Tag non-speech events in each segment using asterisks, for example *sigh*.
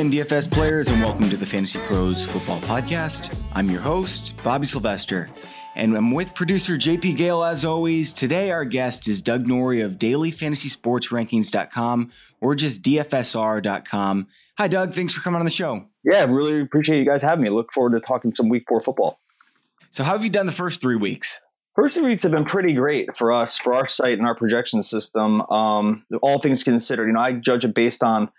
weekend, DFS players, and welcome to the Fantasy Pros Football Podcast. I'm your host, Bobby Sylvester, and I'm with producer JP Gale as always. Today, our guest is Doug Norrie of DailyFantasySportsRankings.com or just DFSR.com. Hi, Doug. Thanks for coming on the show. Yeah, really appreciate you guys having me. Look forward to talking some week four football. So, how have you done the first three weeks? First three weeks have been pretty great for us, for our site and our projection system. Um, all things considered, you know, I judge it based on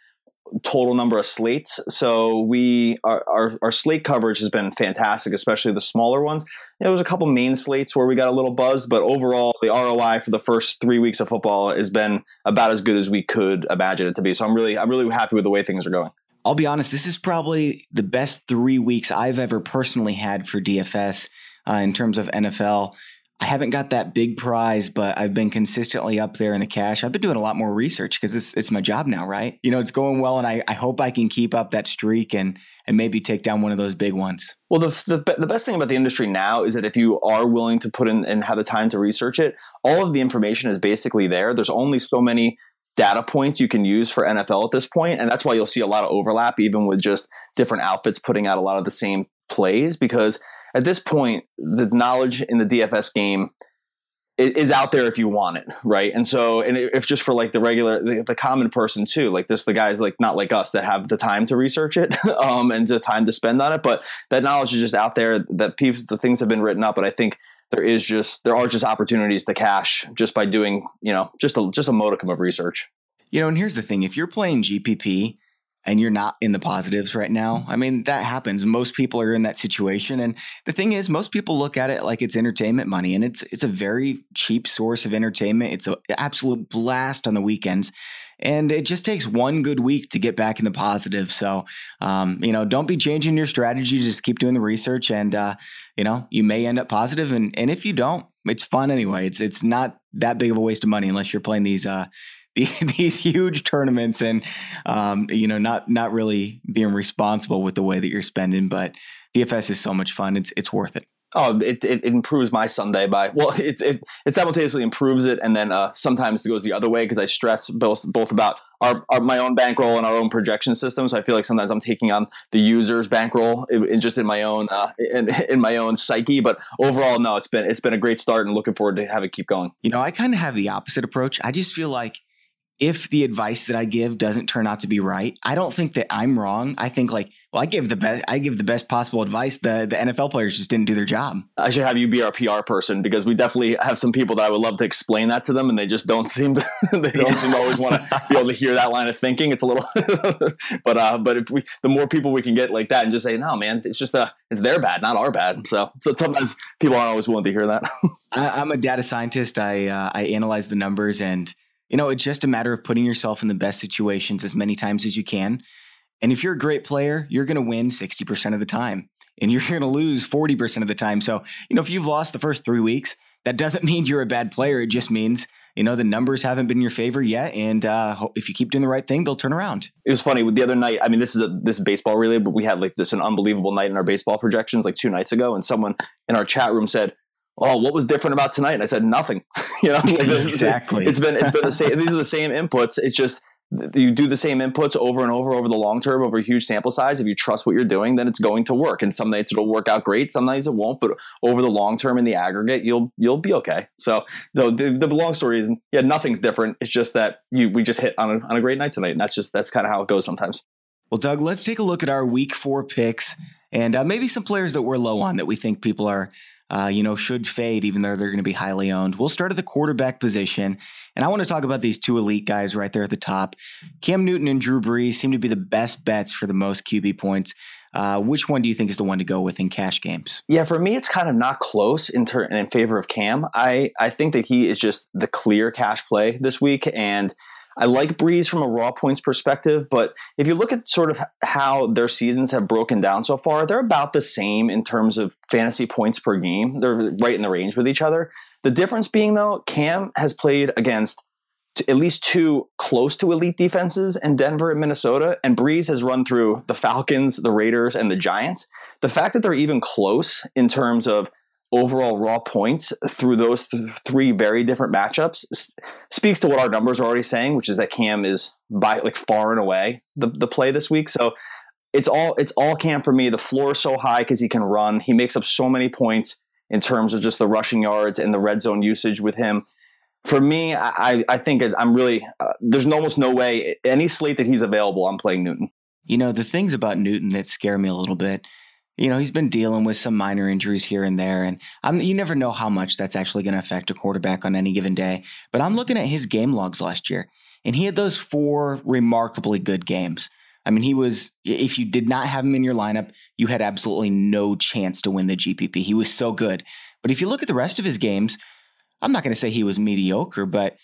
total number of slates. So we our, our, our, slate coverage has been fantastic, especially the smaller ones. There was a couple main slates where we got a little buzz, but overall the ROI for the first three weeks of football has been about as good as we could imagine it to be. So I'm really I'm really happy with the way things are going. I'll be honest, this is probably the best three weeks I've ever personally had for DFS uh, in terms of NFL. I haven't got that big prize, but I've been consistently up there in the cash. I've been doing a lot more research because it's it's my job now, right? You know, it's going well, and I, I hope I can keep up that streak and and maybe take down one of those big ones. Well, the, the, the best thing about the industry now is that if you are willing to put in and have the time to research it, all of the information is basically there. There's only so many data points you can use for NFL at this point, and that's why you'll see a lot of overlap, even with just different outfits putting out a lot of the same plays because at this point, the knowledge in the DFS game is out there if you want it, right? And so, and if just for like the regular, the, the common person too, like this, the guys like not like us that have the time to research it *laughs* um, and the time to spend on it, but that knowledge is just out there. That people, the things have been written up, but I think there is just there are just opportunities to cash just by doing you know just a just a modicum of research. You know, and here's the thing: if you're playing GPP, and you're not in the positives right now. I mean, that happens. Most people are in that situation. And the thing is, most people look at it like it's entertainment money and it's it's a very cheap source of entertainment. It's an absolute blast on the weekends. And it just takes one good week to get back in the positive. So, um, you know, don't be changing your strategy. Just keep doing the research, and uh, you know, you may end up positive. And and if you don't, it's fun anyway. It's it's not that big of a waste of money unless you're playing these uh, *laughs* these these huge tournaments and um, you know not not really being responsible with the way that you're spending. But DFS is so much fun; it's it's worth it. Oh, it, it, improves my Sunday by well, *laughs* it it, it simultaneously improves it, and then uh, sometimes it goes the other way because I stress both both about our, our, my own bankroll and our own projection system. So I feel like sometimes I'm taking on the user's bankroll in, just in my own uh, in, in my own psyche. But overall, no, it's been it's been a great start, and looking forward to have it keep going. You know, I kind of have the opposite approach. I just feel like if the advice that I give doesn't turn out to be right, I don't think that I'm wrong. I think like, well, I give the best, I give the best possible advice. The the NFL players just didn't do their job. I should have you be our PR person because we definitely have some people that I would love to explain that to them, and they just don't *laughs* seem to. they don't seem to always want to *laughs* be able to hear that line of thinking. It's a little, *laughs* but uh, but if we, the more people we can get like that, and just say, no, man, it's just uh, it's their bad, not our bad. So so sometimes people aren't always willing to hear that. I, am a data scientist. I uh, I analyze the numbers and you know, it's just a matter of putting yourself in the best situations as many times as you can. And if you're a great player, you're going to win 60% of the time and you're going to lose 40% of the time. So, you know, if you've lost the first three weeks, that doesn't *laughs* mean you're a bad player. It just means, you know, the numbers haven't been in your favor yet. And uh, if you keep doing the right thing, they'll turn around. It was funny the other night. I mean, this is a this is baseball related, but we had like this an unbelievable night in our baseball projections like two nights ago. And someone in our chat room said, oh, what was different about tonight? And I said nothing. *laughs* you know, exactly. It's been it's been the same. *laughs* These are the same inputs. It's just you do the same inputs over and over over the long term over a huge sample size if you trust what you're doing then it's going to work and some nights it'll work out great some nights it won't but over the long term in the aggregate you'll you'll be okay so so the, the long story is yeah nothing's different it's just that you we just hit on a, on a great night tonight and that's just that's kind of how it goes sometimes well doug let's take a look at our week four picks and uh, maybe some players that we're low on that we think people are uh, you know, should fade, even though they're going to be highly owned. We'll start at the quarterback position. And I want to talk about these two elite guys right there at the top. Cam Newton and Drew Brees seem to be the best bets for the most QB points. Uh, which one do you think is the one to go with in cash games? Yeah, for me, it's kind of not close in, ter- in favor of Cam. I, I think that he is just the clear cash play this week. And I like Brees from a raw points perspective, but if you look at sort of how their seasons have broken down so far, they're about the same in terms of fantasy points per game. They're right in the range with each other. The difference being, though, Cam has played against at least two close to elite defenses in Denver and Minnesota, and Brees has run through the Falcons, the Raiders, and the Giants. The fact that they're even close in terms of overall raw points through those th- three very different matchups s- speaks to what our numbers are already saying, which is that Cam is by like far and away the, the play this week. So it's all it's all Cam for me. The floor is so high because he can run. He makes up so many points in terms of just the rushing yards and the red zone usage with him. For me, I, I think I'm really uh, there's almost no way any slate that he's available. I'm playing Newton. You know the things about Newton that scare me a little bit you know, he's been dealing with some minor injuries here and there, and I'm, you never know how much that's actually going to affect a quarterback on any given day. But I'm looking at his game logs last year, and he had those four remarkably good games. I mean, he was, if you did not have him in your lineup, you had absolutely no chance to win the GPP. He was so good. But if you look at the rest of his games, I'm not going to say he was mediocre, but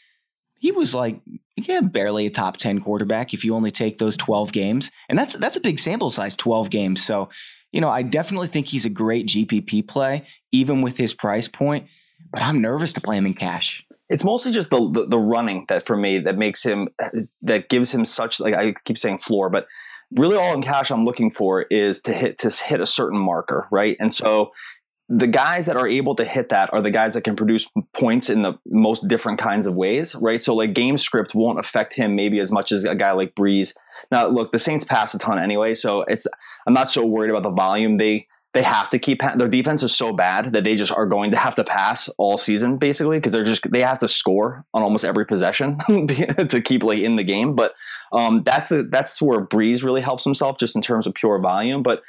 he was like, yeah, barely a top 10 quarterback if you only take those 12 games. And that's that's a big sample size, 12 games. So you know, I definitely think he's a great GPP play, even with his price point, but I'm nervous to play him in cash. It's mostly just the, the, the running that for me that makes him that gives him such like I keep saying floor, but really all in cash I'm looking for is to hit to hit a certain marker, right? And so the guys that are able to hit that are the guys that can produce points in the most different kinds of ways, right? So like game script won't affect him maybe as much as a guy like Brees. Now, look, the Saints pass a ton anyway, so it's I'm not so worried about the volume. They they have to keep their defense is so bad that they just are going to have to pass all season basically because they're just they have to score on almost every possession *laughs* to keep like in the game. But um, that's the, that's where Brees really helps himself just in terms of pure volume. But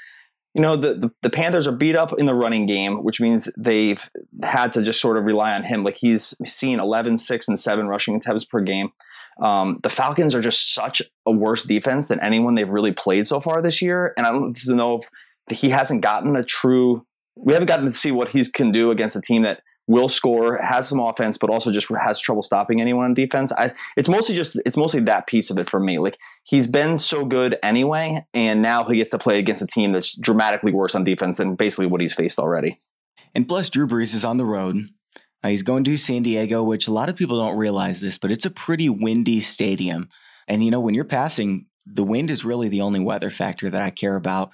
you know the, the, the Panthers are beat up in the running game, which means they've had to just sort of rely on him. Like he's seen 11, 6, and 7 rushing attempts per game. Um, the Falcons are just such a worse defense than anyone they've really played so far this year, and I don't know if he hasn't gotten a true. We haven't gotten to see what he can do against a team that will score, has some offense, but also just has trouble stopping anyone on defense. I, it's mostly just it's mostly that piece of it for me. Like he's been so good anyway, and now he gets to play against a team that's dramatically worse on defense than basically what he's faced already. And plus, Drew Brees is on the road. Uh, he's going to San Diego, which a lot of people don't realize this, but it's a pretty windy stadium. And you know, when you're passing, the wind is really the only weather factor that I care about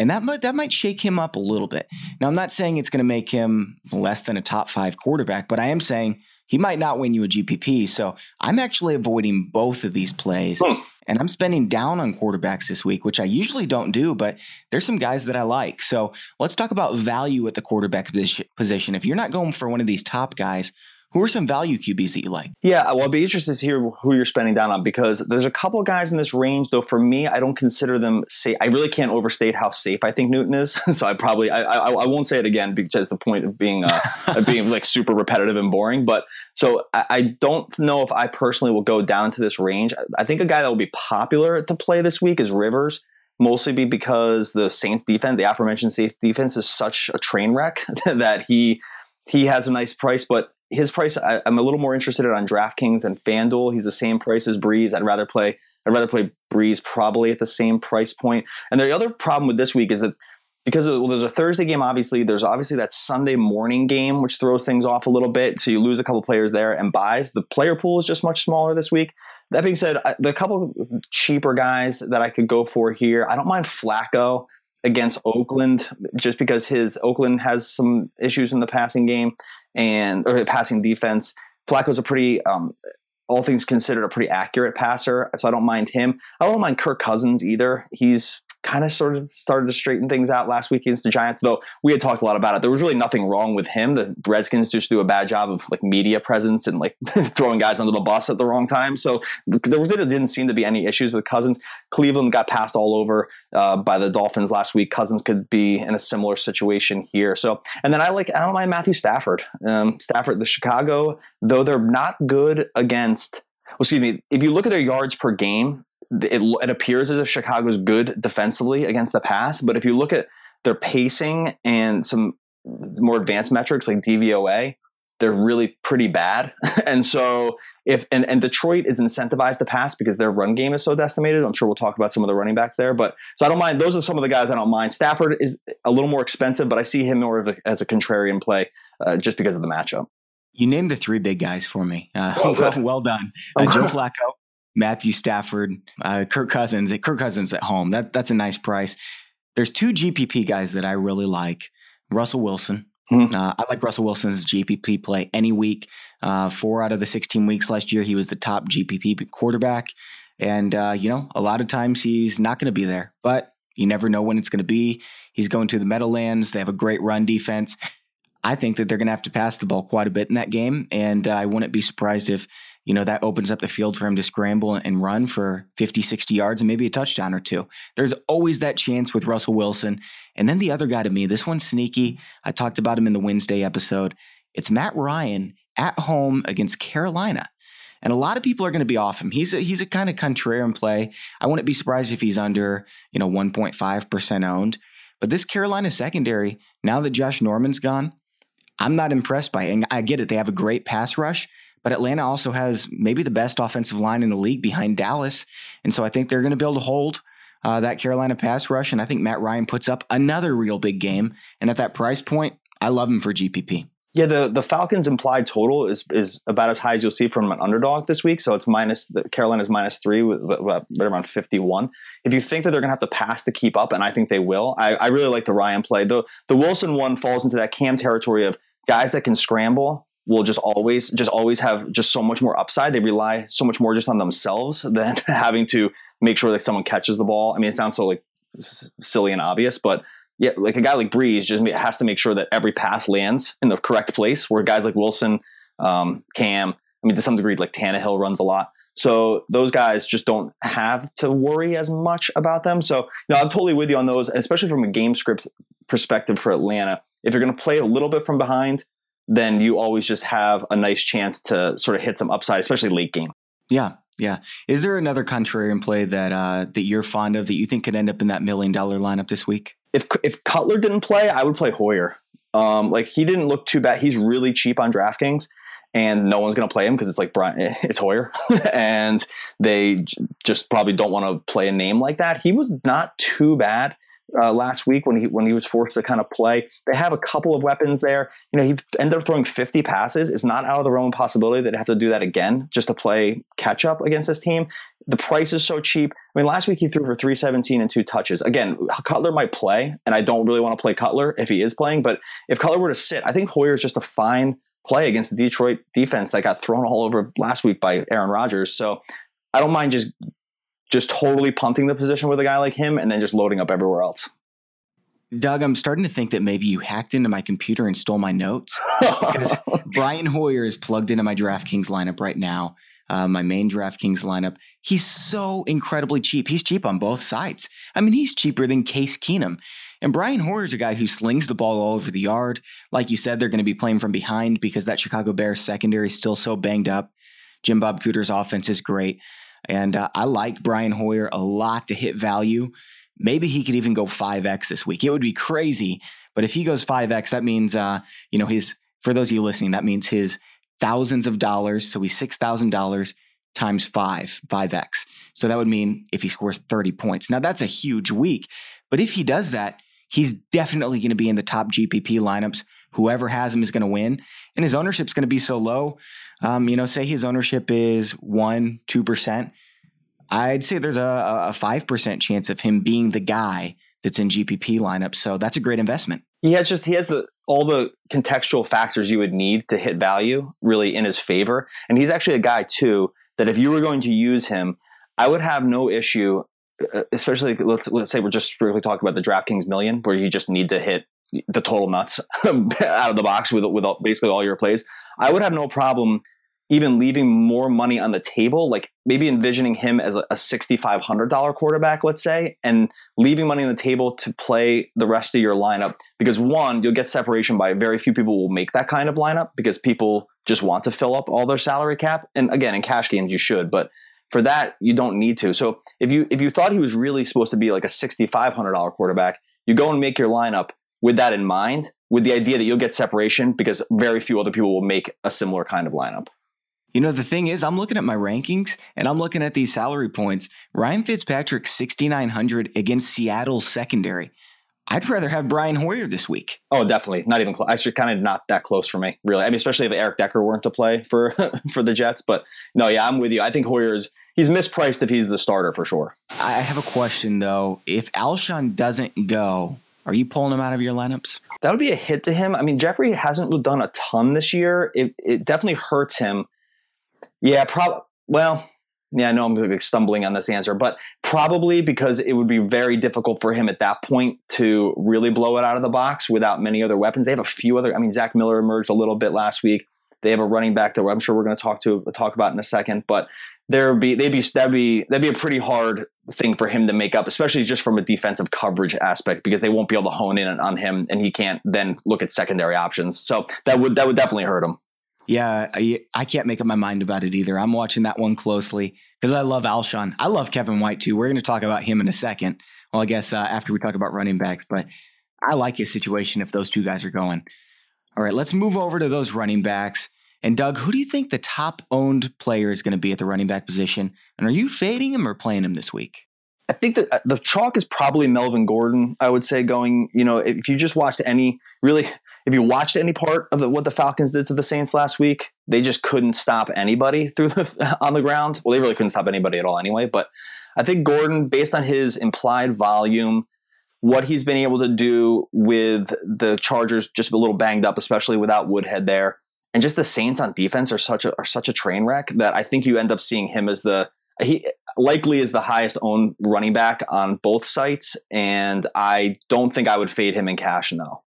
and that might that might shake him up a little bit. Now, I'm not saying it's going to make him less than a top five quarterback, but I am saying he might not win you a GPP. So I'm actually avoiding both of these plays. Hmm. And I'm spending down on quarterbacks this week, which I usually don't do, but there's some guys that I like. So let's talk about value at the quarterback position. If you're not going for one of these top guys, who are some value QBs that you like? Yeah, well, I'd be interested to hear who you're spending down on because there's a couple of guys in this range, though. For me, I don't consider them safe. I really can't overstate how safe I think Newton is. *laughs* so I probably I, I, I, won't say it again because the point of being uh, *laughs* being like super repetitive and boring. But so I, I, don't know if I personally will go down to this range. I think a guy that will be popular to play this week is Rivers mostly be because the Saints defense, the aforementioned safe defense, is such a train wreck *laughs* that he he has a nice price, but his price I, am a little more interested in on DraftKings than FanDuel. He's the same price as Brees. I'd rather play I'd rather play Brees probably at the same price point. And the other problem with this week is that because well, there's a Thursday game, obviously, there's obviously that Sunday morning game, which throws things off a little bit. So you lose a couple players there and byes. The player pool is just much smaller this week. That being said, the couple cheaper guys that I could go for here, I don't mind Flacco against Oakland just because his Oakland has some issues in the passing game and or passing defense. Flacco's a pretty, um, all things considered, a pretty accurate passer, so I don't mind him. I don't mind Kirk Cousins either. He's kind of sort of started to straighten things out last week against the Giants, though we had talked a lot about it. There was really nothing wrong with him. The Redskins just do a bad job of like media presence and like *laughs* throwing guys under the bus at the wrong time. So there was, didn't seem to be any issues with Cousins. Cleveland got passed all over uh, by the Dolphins last week. Cousins could be in a similar situation here. So, and then I like, I don't mind Matthew Stafford. Um, Stafford, the Chicago, though they're not good against well, excuse me, if you look at their yards per game, it, it appears as if Chicago's good defensively against the pass, but if you look at their pacing and some more advanced metrics like DVOA, they're really pretty bad. *laughs* and so if and, and Detroit is incentivized to pass because their run game is so decimated. I'm sure we'll talk about some of the running backs there. But so I don't mind. Those are some of the guys I don't mind. Stafford is a little more expensive, but I see him more a, as a contrarian play uh, just because of the matchup. You named the three big guys for me. Uh, oh, well, *laughs* well, done. Uh, Joe Flacco, Matthew Stafford, uh, Kirk Cousins. Kirk Cousins at home. That that's a nice price. There's two GPP guys that I really like. Russell Wilson. Mm-hmm. Uh, I like Russell Wilson's GPP play any week. Uh, four out of the 16 weeks last year, he was the top GPP quarterback. And, uh, you know, a lot of times he's not going to be there, but you never know when it's going to be. He's going to the Meadowlands. They have a great run defense. I think that they're going to have to pass the ball quite a bit in that game. And uh, I wouldn't be surprised if, you know, that opens up the field for him to scramble and run for 50, 60 yards and maybe a touchdown or two. There's always that chance with Russell Wilson. And then the other guy to me, this one's sneaky. I talked about him in the Wednesday episode. It's Matt Ryan at home against Carolina. And a lot of people are going to be off him. He's a, he's a kind of contrarian play. I wouldn't be surprised if he's under, you know, 1.5% owned. But this Carolina secondary, now that Josh Norman's gone, I'm not impressed by it. And I get it. They have a great pass rush, but Atlanta also has maybe the best offensive line in the league behind Dallas. And so I think they're going to be able to hold uh, that Carolina pass rush. And I think Matt Ryan puts up another real big game. And at that price point, I love him for GPP. Yeah, the, the Falcons implied total is is about as high as you'll see from an underdog this week. So it's minus the Carolina's minus three with, with, with around fifty one. If you think that they're going to have to pass to keep up, and I think they will, I, I really like the Ryan play. The the Wilson one falls into that Cam territory of guys that can scramble will just always just always have just so much more upside. They rely so much more just on themselves *laughs* than having to make sure that someone catches the ball. I mean, it sounds so like silly and obvious, but yeah, like a guy like Brees just has to make sure that every pass lands in the correct place. Where guys like Wilson, um, Cam, I mean, to some degree, like Tannehill runs a lot. So those guys just don't have to worry as much about them. So no, I'm totally with you on those, especially from a game script perspective for Atlanta if you're going to play a little bit from behind, then you always just have a nice chance to sort of hit some upside, especially late game. Yeah, yeah. Is there another contrarian play that uh, that you're fond of that you think could end up in that million dollar lineup this week? If if Cutler didn't play, I would play Hoyer. Um, like he didn't look too bad. He's really cheap on DraftKings, and no one's going to play him because it's like Brian, *laughs* it's Hoyer, *laughs* and they just probably don't want to play a name like that. He was not too bad uh, last week when he when he was forced to kind of play. They have a couple of weapons there. You know, he ended up throwing 50 passes. It's not out of the realm of possibility that they have to do that again just to play catch up against this team. The price is so cheap. I mean, last week he threw for 317 and two touches. Again, Cutler might play, and I don't really want to play Cutler if he is playing. But if Cutler were to sit, I think Hoyer is just a fine play against the Detroit defense that got thrown all over last week by Aaron Rodgers. So I don't mind just just totally punting the position with a guy like him and then just loading up everywhere else. Doug, I'm starting to think that maybe you hacked into my computer and stole my notes because *laughs* Brian Hoyer is plugged into my DraftKings lineup right now, uh, my main DraftKings lineup. He's so incredibly cheap. He's cheap on both sides. I mean, he's cheaper than Case Keenum. And Brian Hoyer is a guy who slings the ball all over the yard. Like you said, they're going to be playing from behind because that Chicago Bears secondary is still so banged up. Jim Bob Cooter's offense is great. And uh, I like Brian Hoyer a lot to hit value. Maybe he could even go 5x this week. It would be crazy. But if he goes 5x, that means, uh, you know, his, for those of you listening, that means his thousands of dollars. So he's $6,000 times five, 5x. So that would mean if he scores 30 points. Now that's a huge week. But if he does that, he's definitely going to be in the top GPP lineups. Whoever has him is going to win. And his ownership is going to be so low um, you know, say his ownership is one, two percent. I'd say there's a, a five percent chance of him being the guy that's in GPP lineup. So that's a great investment. He has just he has the all the contextual factors you would need to hit value really in his favor, and he's actually a guy too that if you were going to use him, I would have no issue. Uh, especially let's let's say we're just strictly talking about the DraftKings million, where you just need to hit the total nuts *laughs* out of the box with with basically all your plays. I would have no problem even leaving more money on the table, like maybe envisioning him as a, $6,500 quarterback, let's say, and leaving money on the table to play the rest of your lineup. Because one, you'll get separation by very few people will make that kind of lineup because people just want to fill up all their salary cap. And again, in cash games, you should, but for that, you don't need to. So if you if you thought he was really supposed to be like a $6,500 quarterback, you go and make your lineup with that in mind, with the idea that you'll get separation because very few other people will make a similar kind of lineup. You know, the thing is, I'm looking at my rankings and I'm looking at these salary points. Ryan Fitzpatrick, 6,900 against Seattle's secondary. I'd rather have Brian Hoyer this week. Oh, definitely. Not even close. Actually, kind of not that close for me, really. I mean, especially if Eric Decker weren't to play for *laughs* for the Jets. But no, yeah, I'm with you. I think Hoyer's he's mispriced if he's the starter for sure. I have a question though. If Alshon doesn't go, Are you pulling him out of your lineups? That would be a hit to him. I mean, Jeffery hasn't done a ton this year. It, it definitely hurts him. Yeah, probably. Well, yeah, I know I'm stumbling on this answer, but probably because it would be very difficult for him at that point to really blow it out of the box without many other weapons. They have a few other. I mean, Zach Miller emerged a little bit last week. They have a running back that I'm sure we're going to talk to talk about in a second, but there be they'd be that'd be that'd be a pretty hard thing for him to make up, especially just from a defensive coverage aspect, because they won't be able to hone in on him, and he can't then look at secondary options. So that would that would definitely hurt him. Yeah, I, I can't make up my mind about it either. I'm watching that one closely because I love Alshon. I love Kevin White too. We're going to talk about him in a second. Well, I guess uh, after we talk about running backs, but I like his situation if those two guys are going. All right, let's move over to those running backs. And Doug, who do you think the top owned player is going to be at the running back position? And are you fading him or playing him this week? I think that uh, the chalk is probably Melvin Gordon. I would say going, you know, if you just watched any really, if you watched any part of the, what the Falcons did to the Saints last week, they just couldn't stop anybody through the, *laughs* on the ground. Well, they really couldn't stop anybody at all anyway. But I think Gordon, based on his implied volume, what he's been able to do with the Chargers, just a little banged up, especially without Woodhead there and just the Saints on defense are such a are such a train wreck that I think you end up seeing him as the he likely is the highest owned running back on both sites, and I don't think I would fade him in cash. No.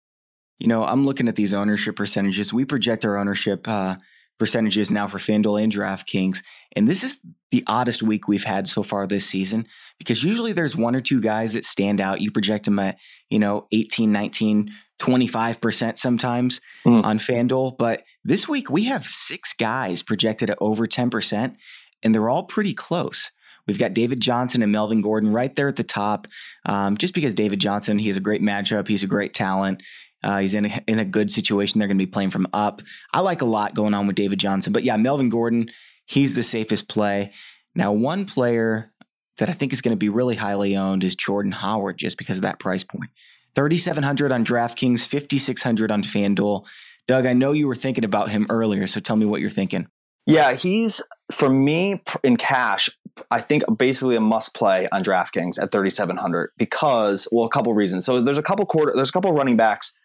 You know, I'm looking at these ownership percentages. We project our ownership uh, percentages now for FanDuel and DraftKings, and this is the oddest week we've had so far this season because usually there's one or two guys that stand out. You project them at, you know, 18, 19, 25% sometimes mm. on FanDuel. But this week we have six guys projected at over 10%, and they're all pretty close. We've got David Johnson and Melvin Gordon right there at the top. Um, just because David Johnson, he has a great matchup, he's a great talent. Uh, he's in a, in a good situation. They're going to be playing from up. I like a lot going on with David Johnson, but yeah, Melvin Gordon, he's the safest play. Now, one player that I think is going to be really highly owned is Jordan Howard, just because of that price point. 3,700 on DraftKings, 5,600 on FanDuel. Doug, I know you were thinking about him earlier, so tell me what you're thinking. Yeah, he's for me in cash. I think basically a must play on DraftKings at 3,700 because well, a couple reasons. So there's a couple quarter, there's a couple running backs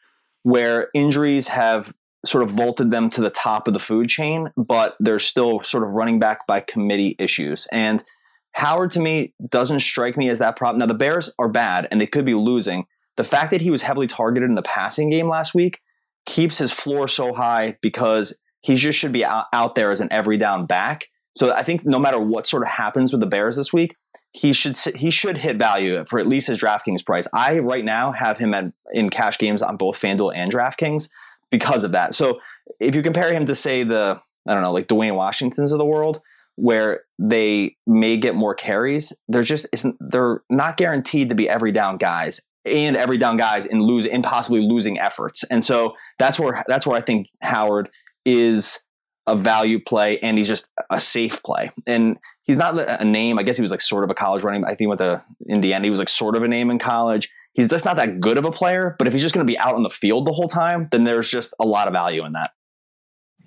where injuries have sort of vaulted them to the top of the food chain, but they're still sort of running back by committee issues. And Howard to me doesn't strike me as that problem. Now the Bears are bad and they could be losing, the fact that he was heavily targeted in the passing game last week keeps his floor so high because he just should be out, out there as an every down back. So I think no matter what sort of happens with the Bears this week, he should he should hit value for at least his DraftKings price. I right now have him at, in cash games on both FanDuel and DraftKings because of that. So if you compare him to say the I don't know like Dwayne Washingtons of the world, where they may get more carries, they're just they're not guaranteed to be every down guys and every down guys in lose in possibly losing efforts. And so that's where that's where I think Howard is a value play and he's just a safe play. And he's not a name. I guess he was like sort of a college running. I think he went to Indiana. He was like sort of a name in college. He's just not that good of a player. But if he's just going to be out on the field the whole time, then there's just a lot of value in that.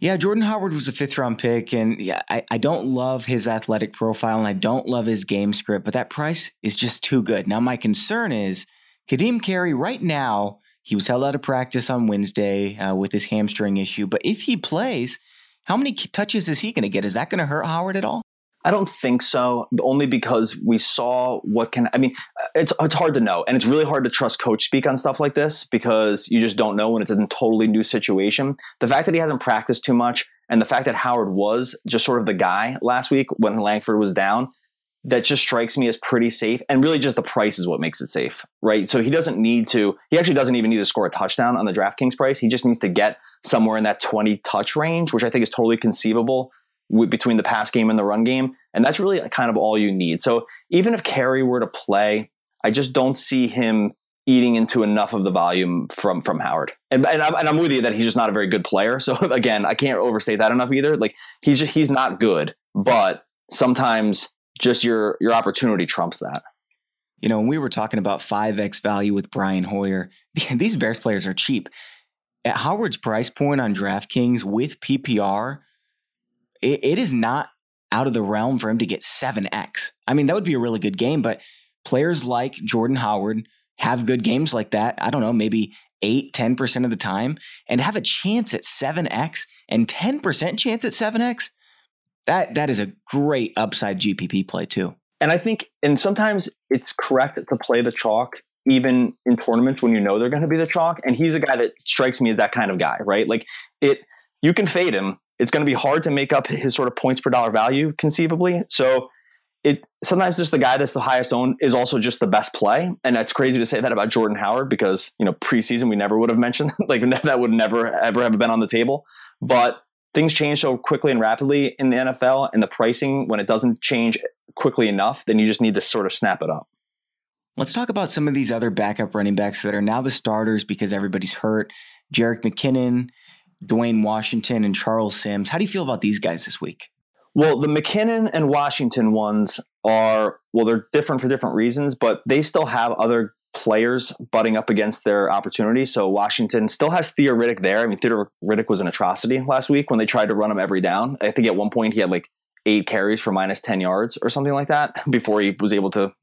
Yeah, Jordan Howard was a fifth round pick. And yeah, I, I don't love his athletic profile and I don't love his game script, but that price is just too good. Now, my concern is Ka'Deem Carey, right now, he was held out of practice on Wednesday uh, with his hamstring issue. But if he plays, how many touches is he going to get? Is that going to hurt Howard at all? I don't think so, only because we saw what can. I mean, it's it's hard to know, and it's really hard to trust coach speak on stuff like this because you just don't know when it's a totally new situation. The fact that he hasn't practiced too much, and the fact that Howard was just sort of the guy last week when Langford was down, that just strikes me as pretty safe. And really, just the price is what makes it safe, right? So he doesn't need to, he actually doesn't even need to score a touchdown on the DraftKings price. He just needs to get somewhere in that 20 touch range, which I think is totally conceivable between the pass game and the run game. And that's really uh, kind of all you need. So even if Carey were to play, I just don't see him eating into enough of the volume from from Howard. And, and, I'm, and I'm with you that he's just not a very good player. So *laughs* again, I can't overstate that enough either. Like he's just, he's not good, but sometimes just your your opportunity trumps that. You know, when we were talking about 5x value with Brian Hoyer, *laughs* these Bears players are cheap. At Howard's price point on DraftKings with PPR, it, it is not out of the realm for him to get 7x. I mean, that would be a really good game, but players like Jordan Howard have good games like that. I don't know, maybe 8, 10% of the time and have a chance at 7x and 10% chance at 7x. That that is a great upside GPP play too. And I think and sometimes it's correct to play the chalk even in tournaments when you know they're going to be the chalk and he's a guy that strikes me as that kind of guy, right? Like it you can fade him. It's going to be hard to make up his sort of points per dollar value conceivably. So it sometimes just the guy that's the highest owned is also just the best play. And that's crazy to say that about Jordan Howard because, you know, preseason we never would have mentioned *laughs* like *laughs* that would never ever have been on the table. But things change so quickly and rapidly in the NFL and the pricing when it doesn't change quickly enough, then you just need to sort of snap it up. Let's talk about some of these other backup running backs that are now the starters because everybody's hurt. Jerick McKinnon, Dwayne Washington, and Charles Sims. How do you feel about these guys this week? Well, the McKinnon and Washington ones are, well, they're different for different reasons, but they still have other players butting up against their opportunity. So Washington still has Theo Riddick there. I mean, Theo Riddick was an atrocity last week when they tried to run him every down. I think at one point he had like eight carries for minus 10 yards or something like that *laughs* before he was able to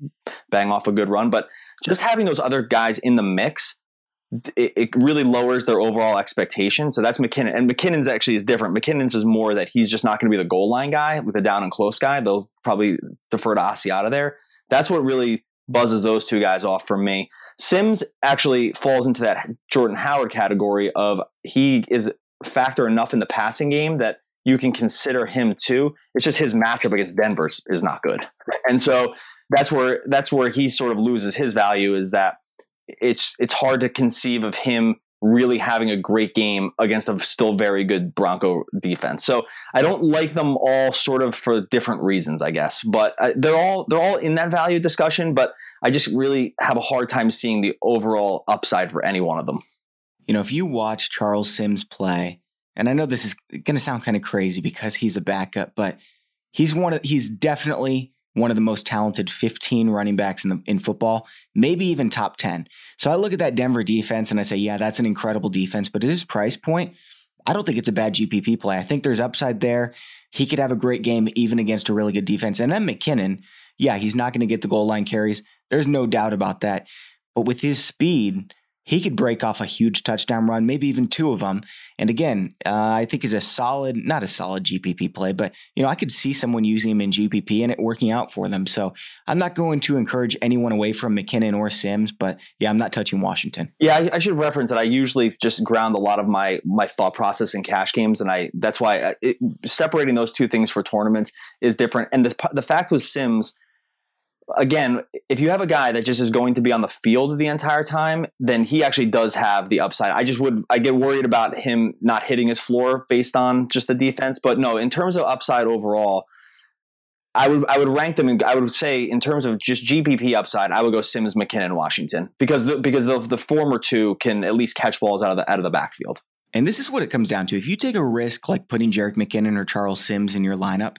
bang off a good run. But just having those other guys in the mix it, it, really lowers their overall expectation. So that's McKinnon. And McKinnon's actually is different. McKinnon's is more that he's just not going to be the goal line guy with a down and close guy. They'll probably defer to Asiata there. That's what really buzzes those two guys off for me. Sims actually falls into that Jordan Howard category of he is factor enough in the passing game that you can consider him too. It's just his matchup against Denver is not good. And so that's where that's where he sort of loses his value is that it's it's hard to conceive of him really having a great game against a still very good Bronco defense. So I don't like them all sort of for different reasons, I guess. But I, they're all they're all in that value discussion. But I just really have a hard time seeing the overall upside for any one of them. You know, if you watch Charles Sims play, and I know this is going to sound kind of crazy because he's a backup, but he's one of he's definitely one of the most talented 15 running backs in the, in football, maybe even top 10. So I look at that Denver defense and I say, yeah, that's an incredible defense, but at his price point, I don't think it's a bad GPP play. I think there's upside there. He could have a great game even against a really good defense. And then McKinnon, yeah, he's not going to get the goal line carries. There's no doubt about that. But with his speed, he could break off a huge touchdown run, maybe even two of them. And again, uh, I think he's a solid, not a solid GPP play, but you know, I could see someone using him in GPP and it working out for them. So I'm not going to encourage anyone away from McKinnon or Sims, but yeah, I'm not touching Washington. Yeah, I, I should reference that I usually just ground a lot of my my thought process in cash games, and I that's why uh, it, separating those two things for tournaments is different. And the the fact with Sims again, if you have a guy that just is going to be on the field the entire time, then he actually does have the upside. I just would I get worried about him not hitting his floor based on just the defense, but no, in terms of upside overall, I would I would rank them. In, I would say in terms of just GPP upside, I would go Sims, McKinnon, Washington because the, because the, the former two can at least catch balls out of the out of the backfield. And this is what it comes down to. If you take a risk like putting Jerick McKinnon or Charles Sims in your lineup,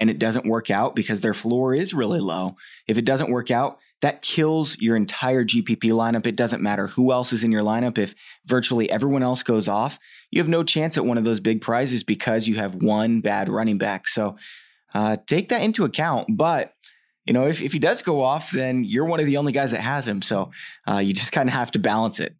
and it doesn't work out because their floor is really low, if it doesn't work out, that kills your entire GPP lineup. It doesn't matter who else is in your lineup. If virtually everyone else goes off, you have no chance at one of those big prizes because you have one bad running back. So uh, take that into account. But you know, if, if he does go off, then you're one of the only guys that has him. So uh, you just kind of have to balance it.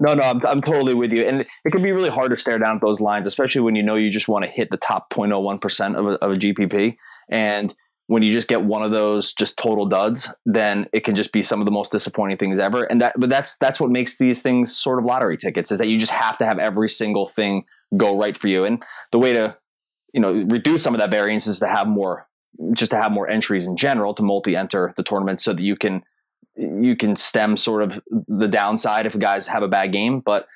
No, no, I'm, I'm totally with you. And it can be really hard to stare down at those lines, especially when you know you just want to hit the top 0.01% of a, of a GPP. And when you just get one of those just total duds, then it can just be some of the most disappointing things ever. And that, but that's, that's what makes these things sort of lottery tickets is that you just have to have every single thing go right for you. And the way to, you know, reduce some of that variance is to have more, just to have more entries in general to multi enter the tournament so that you can you can stem sort of the downside if guys have a bad game, but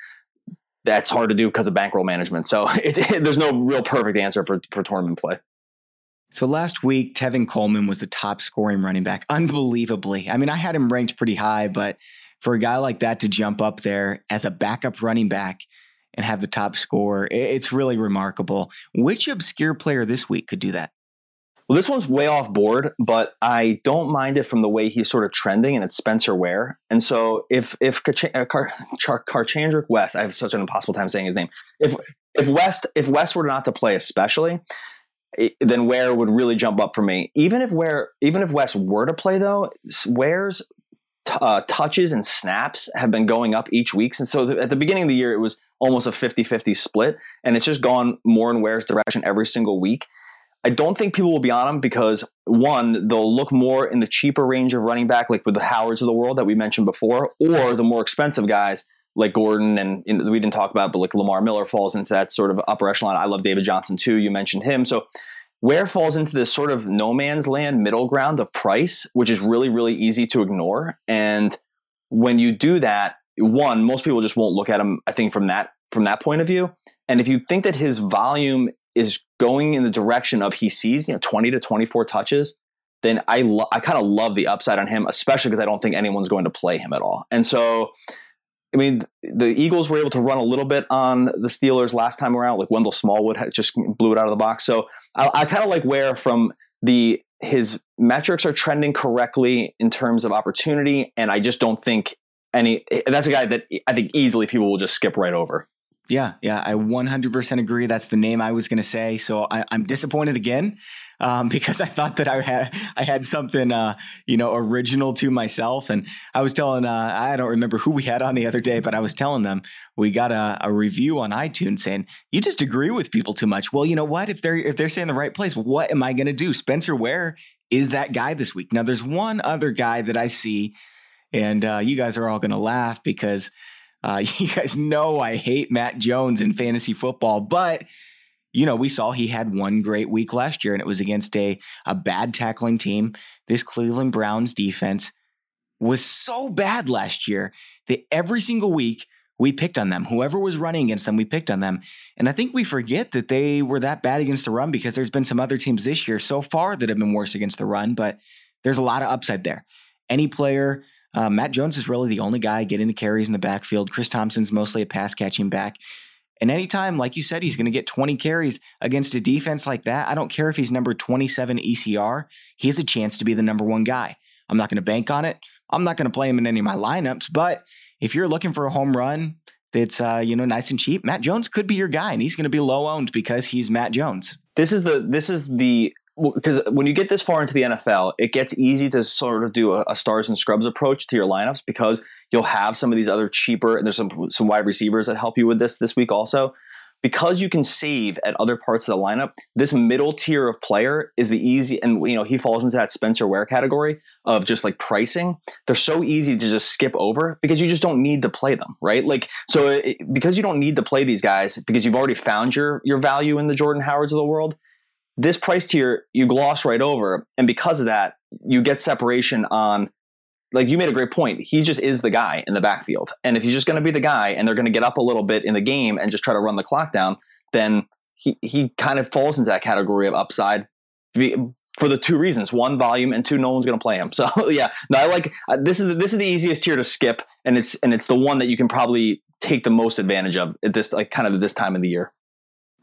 that's hard to do because of bankroll management. So *laughs* there's no real perfect answer for, for tournament play. So last week, Tevin Coleman was the top scoring running back, unbelievably. I mean, I had him ranked pretty high, but for a guy like that to jump up there as a backup running back and have the top score, it's really remarkable. Which obscure player this week could do that? Well, this one's way off board, but I don't mind it from the way he's sort of trending, and it's Spencer Ware. And so if if uh, Car- Charcandrick West, I have such an impossible time saying his name. If if West if West were not to play, especially, it, then Ware would really jump up for me. Even if Ware even if West were to play though, Ware's t- uh, touches and snaps have been going up each week. And so th- at the beginning of the year, it was almost a 50 50 split. And it's just gone more in Ware's direction every single week. I don't think people will be on him because one, they'll look more in the cheaper range of running back, like with the Howards of the world that we mentioned before, or the more expensive guys like Gordon and you know, we didn't talk about, but like Lamar Miller falls into that sort of upper echelon. I love David Johnson too. You mentioned him. So Ware falls into this sort of no man's land middle ground of price, which is really, really easy to ignore. And when you do that, one, most people just won't look at him, I think, from that from that point of view. And if you think that his volume is going in the direction of he sees, you know, 20 to 24 touches, then I lo- I kind of love the upside on him, especially because I don't think anyone's going to play him at all. And so, I mean, the Eagles were able to run a little bit on the Steelers last time around. Like Wendell Smallwood just blew it out of the box. So I, I kind of like Ware from the his metrics are trending correctly in terms of opportunity, and I just don't think any. That's a guy that I think easily people will just skip right over. Yeah, yeah, I 100% agree. That's the name I was going to say. So I, am disappointed again um, *laughs* because I thought that I had I had something uh, you know original to myself, and I was telling uh, I don't remember who we had on the other day, but I was telling them we got a, a review on iTunes saying you just agree with people too much. Well, you know what? If they're if they're saying the right place, what am I going to do? Spencer Ware is that guy this week. Now, there's one other guy that I see, and uh, you guys are all going to laugh because uh, *laughs* you guys know I hate Matt Jones in fantasy football, but you know, we saw he had one great week last year, and it was against a, a bad tackling team. This Cleveland Browns defense was so bad last year that every single week we picked on them. Whoever was running against them, we picked on them. And I think we forget that they were that bad against the run because there's been some other teams this year so far that have been worse against the run, but there's a lot of upside there. Any player uh, Matt Jones is really the only guy getting the carries in the backfield. Chris Thompson's mostly a pass catching back. And anytime, like you said, he's going to get 20 carries against a defense like that, I don't care if he's number 27 ECR, he has a chance to be the number one guy. I'm not going to bank on it. I'm not going to play him in any of my lineups. But if you're looking for a home run that's uh, you know nice and cheap, Matt Jones could be your guy, and he's going to be low owned because he's Matt Jones. This is the this is the because when you get this far into the NFL, it gets easy to sort of do a, a, stars and scrubs approach to your lineups because you'll have some of these other cheaper and there's some some wide receivers that help you with this this week also. Because you can save at other parts of the lineup, this middle tier of player is the easy, and you know he falls into that Spencer Ware category of just like pricing. They're so easy to just skip over because you just don't need to play them, right? Like so, it, because you don't need to play these guys because you've already found your your value in the Jordan Howards of the world this price tier you gloss right over, and because of that, you get separation on. Like you made a great point. He just is the guy in the backfield, and if he's just going to be the guy, and they're going to get up a little bit in the game and just try to run the clock down, then he he kind of falls into that category of upside for the two reasons: one, volume, and two, no one's going to play him. *laughs* So yeah, no, I like uh, this is the, this is the easiest tier to skip, and it's and it's the one that you can probably take the most advantage of at this like kind of this time of the year.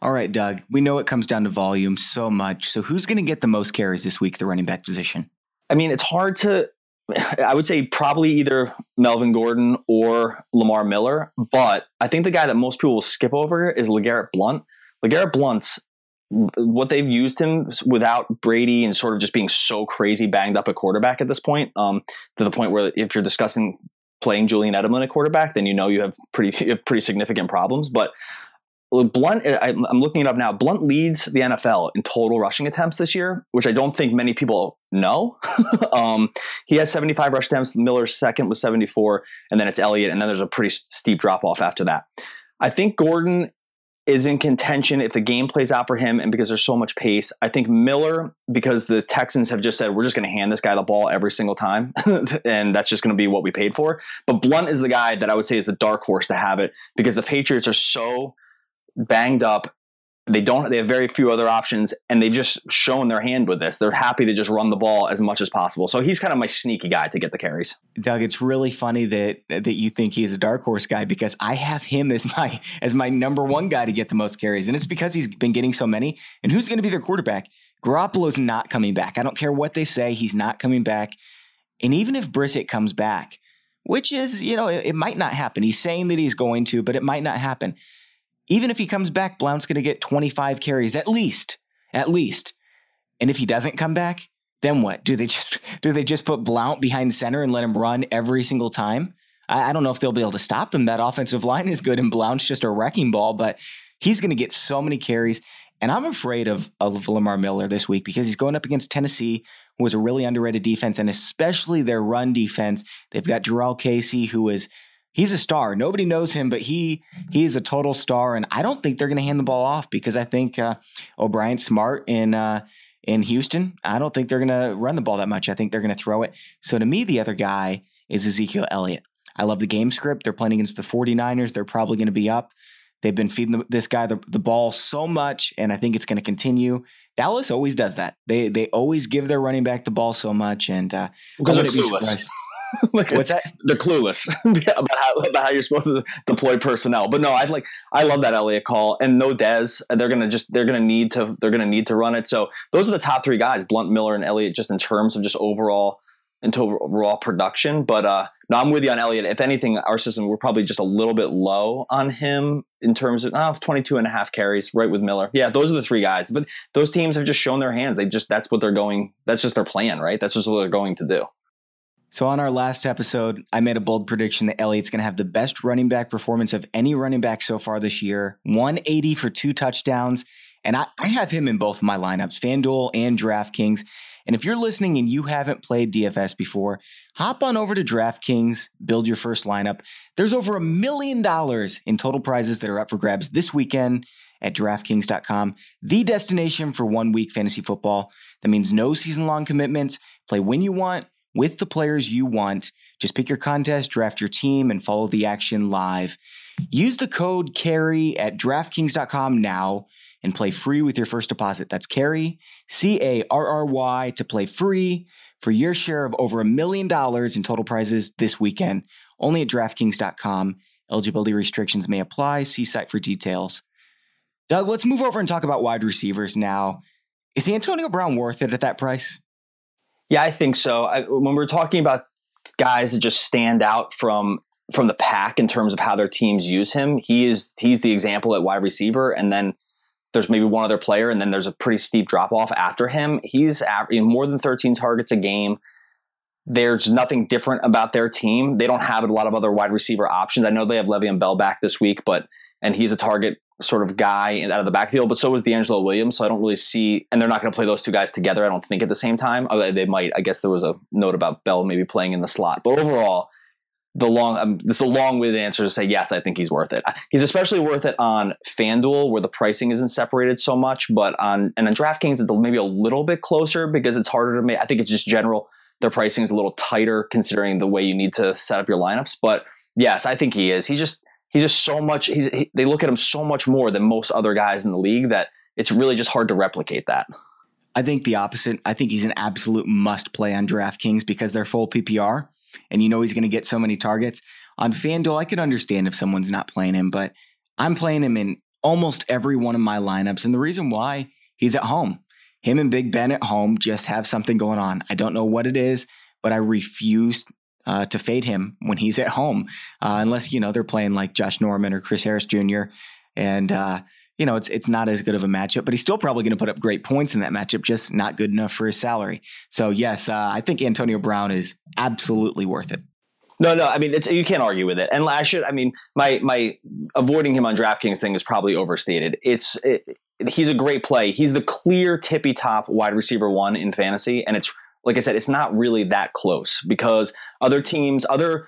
All right, Doug, we know it comes down to volume so much. So who's going to get the most carries this week, the running back position? I mean, it's hard to. *sighs* I would say probably either Melvin Gordon or Lamar Miller, but I think the guy that most people will skip over is LeGarrette Blount. LeGarrette Blount's what they've used him without Brady and sort of just being so crazy banged up at quarterback at this point, um, to the point where if you're discussing playing Julian Edelman at quarterback, then you know you have pretty *laughs* you have pretty significant problems. But Blount, I'm looking it up now. Blount leads the NFL in total rushing attempts this year, which I don't think many people know. *laughs* um, he has 75 rush attempts. Miller's second with 74, and then it's Elliott, and then there's a pretty steep drop off after that. I think Gordon is in contention if the game plays out for him, and because there's so much pace. I think Miller, because the Texans have just said we're just going to hand this guy the ball every single time, *laughs* and that's just going to be what we paid for. But Blount is the guy that I would say is the dark horse to have it because the Patriots are so banged up. They don't. They have very few other options, and they just shown their hand with this. They're happy to just run the ball as much as possible. So he's kind of my sneaky guy to get the carries. Doug, it's really funny that that you think he's a dark horse guy because I have him as my as my number one guy to get the most carries, and it's because he's been getting so many. And who's going to be their quarterback? Garoppolo's not coming back. I don't care what they say, he's not coming back. And even if Brissett comes back, which is, you know, it, it might not happen. He's saying that he's going to, but it might not happen. Even if he comes back, Blount's going to get 25 carries at least, at least. And if he doesn't come back, then what? Do they just do they just put Blount behind center and let him run every single time? I, I don't know if they'll be able to stop him. That offensive line is good, and Blount's just a wrecking ball, but he's going to get so many carries. And I'm afraid of, of Lamar Miller this week because he's going up against Tennessee, who is a really underrated defense, and especially their run defense. They've got Jurrell Casey, who is he's a star. Nobody knows him, but he he is a total star, and I don't think they're going to hand the ball off because I think uh, O'Brien smart in uh, in Houston. I don't think they're going to run the ball that much. I think they're going to throw it. So to me, the other guy is Ezekiel Elliott. I love the game script. They're playing against the 49ers. They're probably going to be up. They've been feeding this guy the, the ball so much, and I think it's going to continue. Dallas always does that. They they always give their running back the ball so much, and uh, because they're clueless. *laughs* like What's that? They're clueless *laughs* about, how, about how you're supposed to deploy personnel. But no, I like I love that Elliott call, and no Dez. They're gonna just they're gonna need to they're gonna need to run it. So those are the top three guys: Blount, Miller, and Elliott, just in terms of just overall into raw production. But uh, no, I'm with you on Elliott. If anything, our system, we're probably just a little bit low on him in terms of oh, 22 and a half carries, right with Miller. Yeah, those are the three guys. But those teams have just shown their hands. They just, that's what they're going, that's just their plan, right? That's just what they're going to do. So on our last episode, I made a bold prediction that Elliott's going to have the best running back performance of any running back so far this year 180 for two touchdowns. And I, I have him in both my lineups, FanDuel and DraftKings. And if you're listening and you haven't played DFS before, hop on over to DraftKings, build your first lineup. There's over a million dollars in total prizes that are up for grabs this weekend at DraftKings.com, the destination for one week fantasy football. That means no season long commitments. Play when you want with the players you want. Just pick your contest, draft your team, and follow the action live. Use the code CARRY at DraftKings.com now and play free with your first deposit. That's carry, C A R R Y, to play free for your share of over a million dollars in total prizes this weekend. Only at DraftKings.com. Eligibility restrictions may apply. See site for details. Doug, let's move over and talk about wide receivers now. Is Antonio Brown worth it at that price? Yeah, I think so. I, when we're talking about guys that just stand out from from the pack in terms of how their teams use him, he is he's the example at wide receiver, and then there's maybe one other player, and then there's a pretty steep drop off after him. He's more than 13 targets a game. There's nothing different about their team. They don't have a lot of other wide receiver options. I know they have Le'Veon Bell back this week, but and he's a target sort of guy out of the backfield, but so was DeAngelo Williams. So I don't really see, and they're not going to play those two guys together. I don't think at the same time. They might. I guess there was a note about Bell maybe playing in the slot, but overall, the long um, this is a long-winded answer to say yes i think he's worth it he's especially worth it on fanduel where the pricing isn't separated so much but on and on draftkings it's maybe a little bit closer because it's harder to make i think it's just general their pricing is a little tighter considering the way you need to set up your lineups but yes i think he is he's just he's just so much he's, he, they look at him so much more than most other guys in the league that it's really just hard to replicate that i think the opposite i think he's an absolute must play on draftkings because they're full ppr and you know he's going to get so many targets. On FanDuel, I could understand if someone's not playing him, but I'm playing him in almost every one of my lineups. And the reason why he's at home, him and Big Ben at home just have something going on. I don't know what it is, but I refuse uh, to fade him when he's at home, uh, unless you know they're playing like Josh Norman or Chris Harris Jr. And uh, you know, it's it's not as good of a matchup, but he's still probably going to put up great points in that matchup, just not good enough for his salary. So yes, uh, I think Antonio Brown is absolutely worth it. No, no, I mean you can't argue with it. And I should, I mean, my my avoiding him on DraftKings thing is probably overstated. It's it, he's a great play. He's the clear tippy top wide receiver one in fantasy, and it's like I said, it's not really that close because other teams, other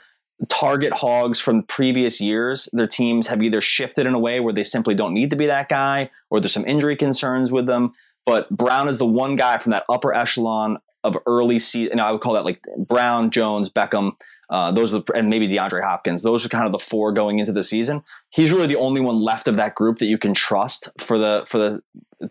target hogs from previous years. Their teams have either shifted in a way where they simply don't need to be that guy, or there's some injury concerns with them. But Brown is the one guy from that upper echelon of early season. I would call that like Brown, Jones, Beckham. Uh, those are the, and maybe DeAndre Hopkins. Those are kind of the four going into the season. He's really the only one left of that group that you can trust for the for the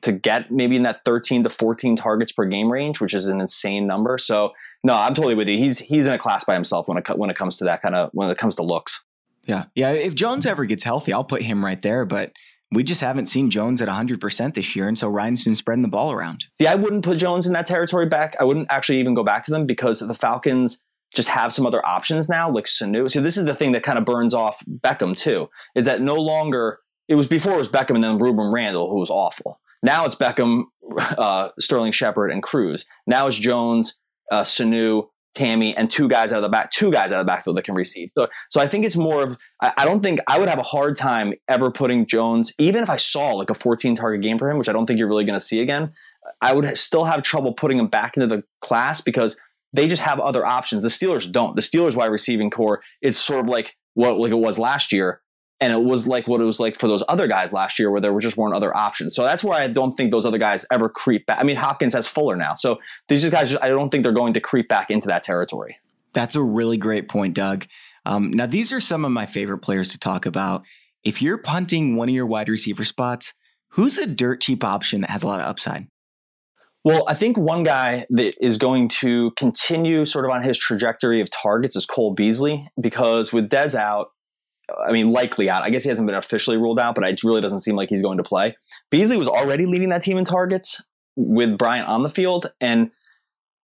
to get maybe in that 13 to 14 targets per game range, which is an insane number. So no, I'm totally with you. He's he's in a class by himself when it when it comes to that kind of when it comes to looks. Yeah, yeah. If Jones ever gets healthy, I'll put him right there. But we just haven't seen Jones at 100% this year. And so Ryan's been spreading the ball around. Yeah, I wouldn't put Jones in that territory back. I wouldn't actually even go back to them because the Falcons just have some other options now, like Sanu. So this is the thing that kind of burns off Beckham too, is that no longer, it was before it was Beckham and then Rueben Randle, who was awful. Now it's Beckham, uh, Sterling Shepard, and Cruz. Now it's Jones, uh, Sanu, Tamme, and two guys out of the back, two guys out of the backfield that can receive. So, so I think it's more of. I, I, don't think I would have a hard time ever putting Jones, even if I saw like a 14 target game for him, which I don't think you're really going to see again. I would still have trouble putting him back into the class because they just have other options. The Steelers don't. The Steelers wide receiving corps is sort of like what like it was last year, and it was like what it was like for those other guys last year, where there were just weren't other options. So that's where I don't think those other guys ever creep back. I mean, Hopkins has Fuller now, so these guys, I don't think they're going to creep back into that territory. That's a really great point, Doug. Um, now, these are some of my favorite players to talk about. If you're punting one of your wide receiver spots, who's a dirt cheap option that has a lot of upside? Well, I think one guy that is going to continue sort of on his trajectory of targets is Cole Beasley because with Dez out, I mean, likely out. I guess he hasn't been officially ruled out, but it really doesn't seem like he's going to play. Beasley was already leading that team in targets with Bryant on the field, and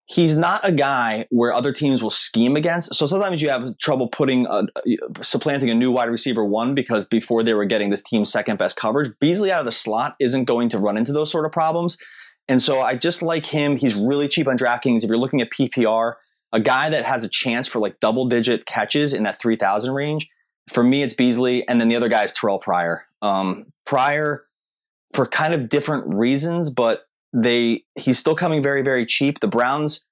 he's not a guy where other teams will scheme against. So sometimes you have trouble putting a, supplanting a new wide receiver one because before they were getting this team's second best coverage, Beasley out of the slot isn't going to run into those sort of problems. And so I just like him. He's really cheap on DraftKings. If you're looking at PPR, a guy that has a chance for like double digit catches in that 3,000 range for me, it's Beasley, and then the other guy is Terrell Pryor. Um, Pryor, for kind of different reasons, but they he's still coming very very cheap. The Browns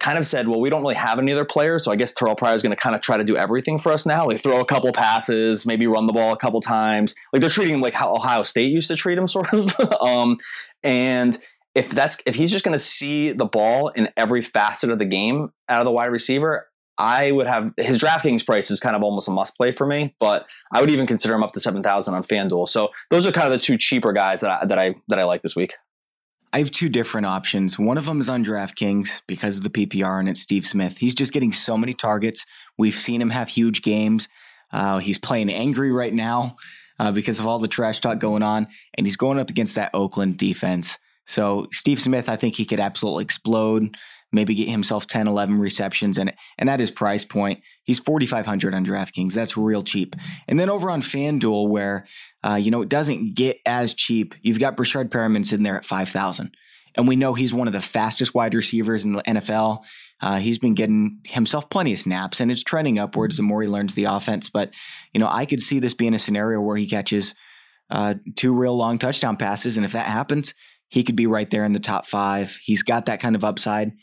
kind of said, well, we don't really have any other players, so I guess Terrell Pryor is going to kind of try to do everything for us now. Like throw a couple passes, maybe run the ball a couple times. Like they're treating him like how Ohio State used to treat him, *laughs* sort of. um, and if that's if he's just going to see the ball in every facet of the game out of the wide receiver, I would have his DraftKings price is kind of almost a must play for me, but I would even consider him up to seven thousand on FanDuel. So those are kind of the two cheaper guys that I, that I that I like this week. I have two different options. One of them is on DraftKings because of the PPR, and it's Steve Smith. He's just getting so many targets. We've seen him have huge games. Uh, he's playing angry right now uh, because of all the trash talk going on, and he's going up against that Oakland defense. So Steve Smith, I think he could absolutely explode maybe get himself 10, 11 receptions. And, and at his price point, he's 4,500 on DraftKings. That's real cheap. And then over on FanDuel, where, uh, you know, it doesn't get as cheap, you've got Breshad Perriman sitting there at 5,000. And we know he's one of the fastest wide receivers in the NFL. Uh, he's been getting himself plenty of snaps, and it's trending upwards the more he learns the offense. But, you know, I could see this being a scenario where he catches uh, two real long touchdown passes. And if that happens, he could be right there in the top five. He's got that kind of upside.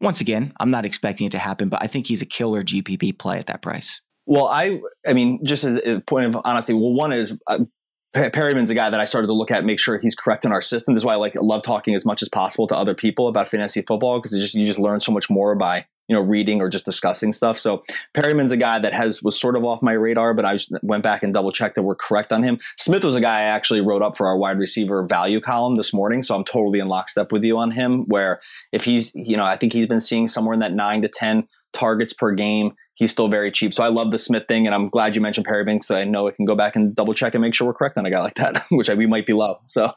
Once again, I'm not expecting it to happen, but I think he's a killer GPP play at that price. Well, I, I mean, just as a point of honesty, well, one is uh, Perriman's a guy that I started to look at, make sure he's correct in our system. This is why I like love talking as much as possible to other people about fantasy football because just you just learn so much more by you know reading or just discussing stuff. So Perriman's a guy that has was sort of off my radar, but I went back and double checked that we're correct on him. Smith was a guy I actually wrote up for our wide receiver value column this morning, so I'm totally in lockstep with you on him. Where if he's you know I think he's been seeing somewhere in that nine to ten targets per game. He's still very cheap. So I love the Smith thing, and I'm glad you mentioned Perry Binks. So I know I can go back and double check and make sure we're correct on a guy like that, *laughs* which I, we might be low. So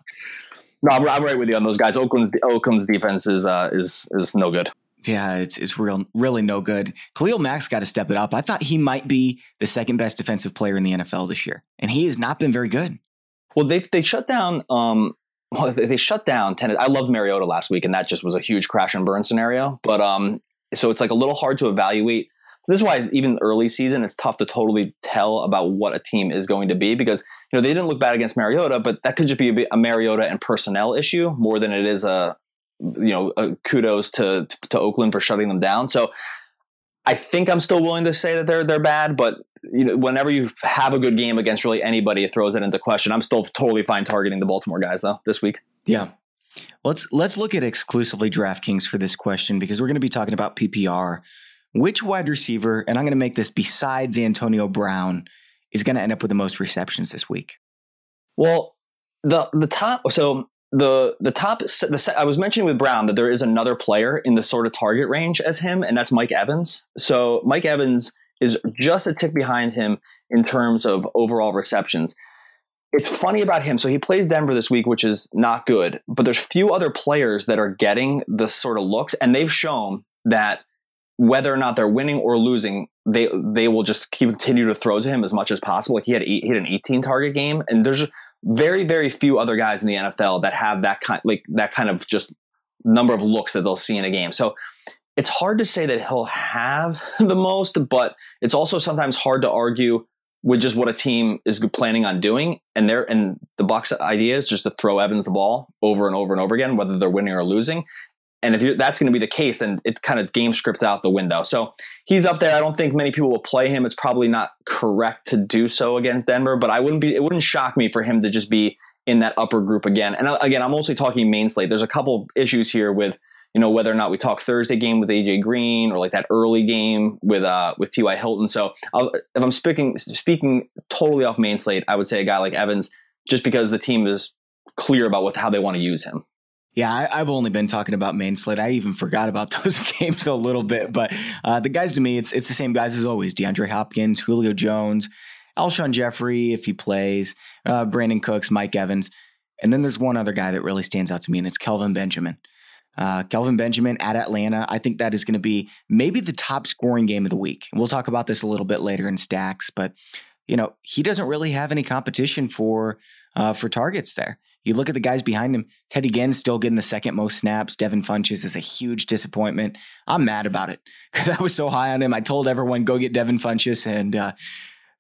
no, I'm, I'm, right with you on those guys. Oakland's Oakland's defense is uh, is is no good. Yeah, it's it's real really no good. Khalil Mack's got to step it up. I thought he might be the second best defensive player in the NFL this year, and he has not been very good. Well, they they shut down. Um, well, they, they shut down Tennessee. I loved Mariota last week, and that just was a huge crash and burn scenario. But um, so it's like a little hard to evaluate. This is why even early season, it's tough to totally tell about what a team is going to be because you know they didn't look bad against Mariota, but that could just be a, a Mariota and personnel issue more than it is a you know, uh, kudos to to Oakland for shutting them down. So I think I'm still willing to say that they're they're bad, but you know, whenever you have a good game against really anybody, it throws it into question. I'm still totally fine targeting the Baltimore guys though this week. Yeah. Let's let's look at exclusively DraftKings for this question because we're going to be talking about PPR. Which wide receiver, and I'm going to make this besides Antonio Brown, is going to end up with the most receptions this week? Well, the the top so the the top the I was mentioning with Brown that there is another player in the sort of target range as him, and that's Mike Evans. So Mike Evans is just a tick behind him in terms of overall receptions. It's funny about him. So he plays Denver this week, which is not good, but there's few other players that are getting the sort of looks, and they've shown that whether or not they're winning or losing, they they will just continue to throw to him as much as possible. Like he had had an 18 target game, and there's very, very few other guys in the NFL that have that kind, like that kind of just number of looks that they'll see in a game. So it's hard to say that he'll have *laughs* the most, but it's also sometimes hard to argue with just what a team is planning on doing. And there, and the Bucs idea is just to throw Evans the ball over and over and over again, whether they're winning or losing. And if that's going to be the case, then it kind of game scripts out the window. So he's up there. I don't think many people will play him. It's probably not correct to do so against Denver, but I wouldn't be. It wouldn't shock me for him to just be in that upper group again. And uh, again, I'm mostly talking main slate. There's a couple issues here with you know whether or not we talk Thursday game with AJ Green or like that early game with uh with T.Y. Hilton. So I'll, if I'm speaking speaking totally off main slate, I would say a guy like Evans just because the team is clear about what how they want to use him. Yeah, I, have only been talking about main slate. I even forgot about *laughs* those games a little bit, but uh, the guys to me, it's it's the same guys as always: DeAndre Hopkins, Julio Jones, Alshon Jeffery, if he plays, uh, Brandin Cooks, Mike Evans, and then there's one other guy that really stands out to me, and it's Kelvin Benjamin. Uh, Kelvin Benjamin at Atlanta. I think that is going to be maybe the top scoring game of the week. And we'll talk about this a little bit later in stacks, but you know he doesn't really have any competition for uh, for targets there. You look at the guys behind him. Teddy Ginn still getting the second most snaps. Devin Funchess is a huge disappointment. I'm mad about it *laughs* because I was so high on him. I told everyone go get Devin Funchess, and uh,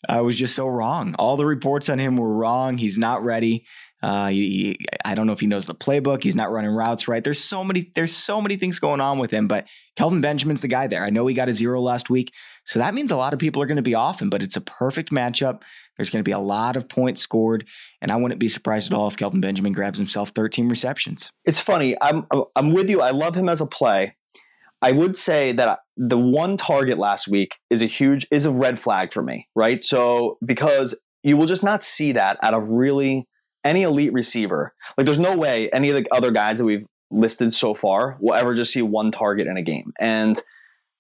I was just so wrong. All the reports on him were wrong. He's not ready. Uh, he, I don't know if he knows the playbook. He's not running routes right. There's so many. There's so many things going on with him. But Kelvin Benjamin's the guy there. I know he got a zero last week, so that means a lot of people are going to be off him. But it's a perfect matchup. There's going to be a lot of points scored, and I wouldn't be surprised at all if Kelvin Benjamin grabs himself 13 receptions. It's funny. I'm I'm with you. I love him as a play. I would say that the one target last week is a huge is a red flag for me, right? So because you will just not see that out of really any elite receiver. Like there's no way any of the other guys that we've listed so far will ever just see one target in a game. And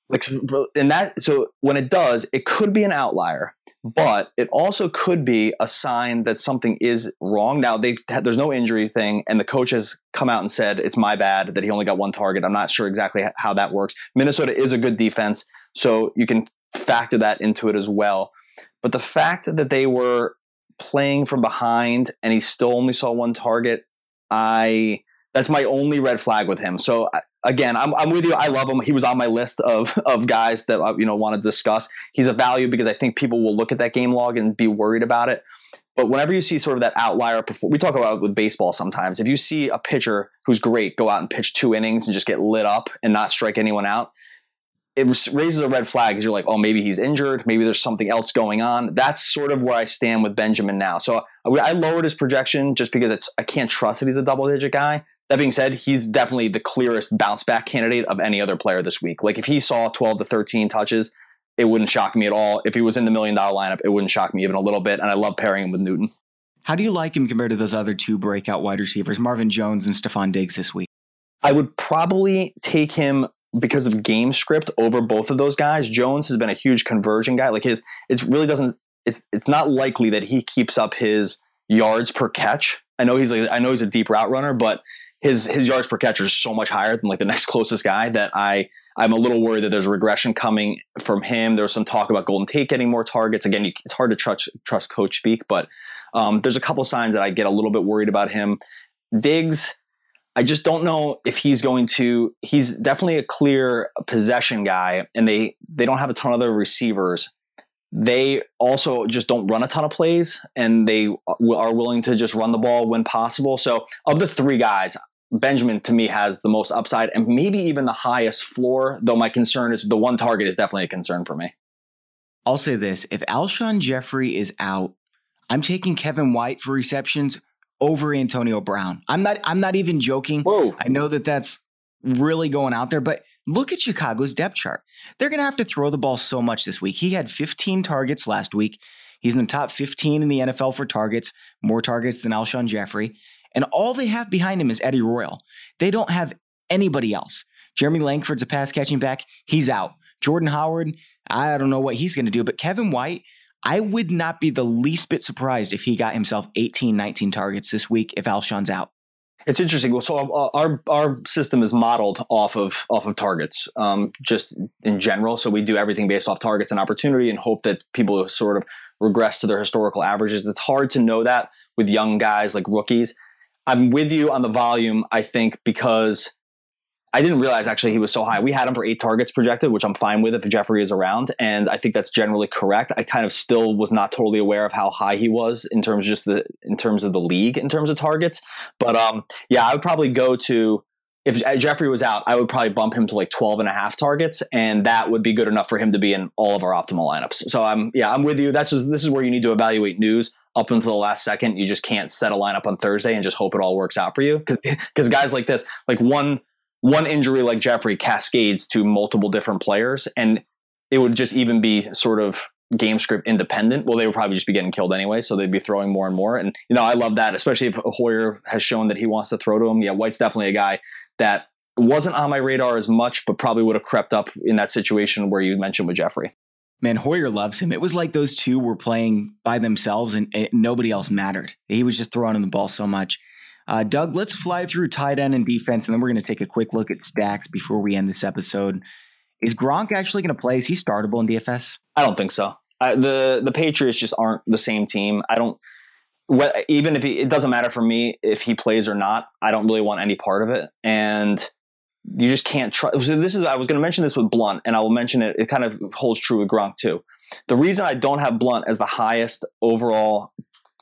like and that so when it does, it could be an outlier but it also could be a sign that something is wrong. Now they've there's no injury thing, and the coach has come out and said it's my bad that he only got one target. I'm not sure exactly how that works. Minnesota is a good defense, so you can factor that into it as well. But the fact that they were playing from behind and he still only saw one target, I that's my only red flag with him. So again, I'm, I'm with you. I love him. He was on my list of of guys that uh, you know want to discuss. He's a value because I think people will look at that game log and be worried about it. But whenever you see sort of that outlier, we talk about with baseball sometimes. If you see a pitcher who's great go out and pitch two innings and just get lit up and not strike anyone out, it raises a red flag because you're like, oh, maybe he's injured. Maybe there's something else going on. That's sort of where I stand with Benjamin now. So I lowered his projection just because it's I can't trust that he's a double digit guy. That being said, he's definitely the clearest bounce back candidate of any other player this week. Like if he saw 12 to 13 touches, it wouldn't shock me at all. If he was in the million dollar lineup, it wouldn't shock me even a little bit. And I love pairing him with Newton. How do you like him compared to those other two breakout wide receivers, Marvin Jones and Stefon Diggs this week? I would probably take him because of game script over both of those guys. Jones has been a huge conversion guy. Like his, it really doesn't. It's it's not likely that he keeps up his yards per catch. I know he's like I know he's a deep route runner, but his his yards per catch is so much higher than like the next closest guy that I I'm a little worried that there's regression coming from him. There was some talk about Golden Tate getting more targets. Again, you, it's hard to trust trust coach speak, but um, there's a couple signs that I get a little bit worried about him. Diggs, I just don't know if he's going to. He's definitely a clear possession guy, and they they don't have a ton of other receivers. They also just don't run a ton of plays, and they are willing to just run the ball when possible. So, of the three guys, Benjamin to me has the most upside and maybe even the highest floor, though my concern is the one target is definitely a concern for me. I'll say this if Alshon Jeffery is out, I'm taking Kevin White for receptions over Antonio Brown. I'm not I'm not even joking. Whoa. I know that that's really going out there, but look at Chicago's depth chart. They're going to have to throw the ball so much this week. He had 15 targets last week. He's in the top 15 in the NFL for targets, more targets than Alshon Jeffery. And all they have behind him is Eddie Royal. They don't have anybody else. Jeremy Langford's a pass catching back. He's out. Jordan Howard, I don't know what he's going to do, but Kevin White, I would not be the least bit surprised if he got himself 18, 19 targets this week if Alshon's out. It's interesting. Well, so uh, our our system is modeled off of off of targets, um, just in general. So we do everything based off targets and opportunity, and hope that people sort of regress to their historical averages. It's hard to know that with young guys like rookies. I'm with you on the volume. I think because I didn't realize actually he was so high. We had him for eight targets projected, which I'm fine with if Jeffery is around, and I think that's generally correct. I kind of still was not totally aware of how high he was in terms of just the in terms of the league in terms of targets. But um, yeah, I would probably go to if Jeffery was out, I would probably bump him to like 12 and a half targets, and that would be good enough for him to be in all of our optimal lineups. So I'm yeah, I'm with you. That's just, this is where you need to evaluate news up until the last second. You just can't set a lineup on Thursday and just hope it all works out for you because *laughs* guys like this, like one one injury like Jeffery cascades to multiple different players, and it would just even be sort of game script independent. Well, they would probably just be getting killed anyway, so they'd be throwing more and more. And you know, I love that, especially if Hoyer has shown that he wants to throw to him. Yeah, White's definitely a guy that wasn't on my radar as much, but probably would have crept up in that situation where you mentioned with Jeffery. Man, Hoyer loves him. It was like those two were playing by themselves and it, nobody else mattered. He was just throwing him the ball so much. Uh, Doug, let's fly through tight end and defense, and then we're going to take a quick look at stacks before we end this episode. Is Gronk actually going to play? Is he startable in DFS? I don't think so. I, the the Patriots just aren't the same team. I don't. What, even if he, it doesn't matter for me if he plays or not. I don't really want any part of it, and you just can't trust. So this is I was going to mention this with Blount, and I will mention it. It kind of holds true with Gronk too. The reason I don't have Blount as the highest overall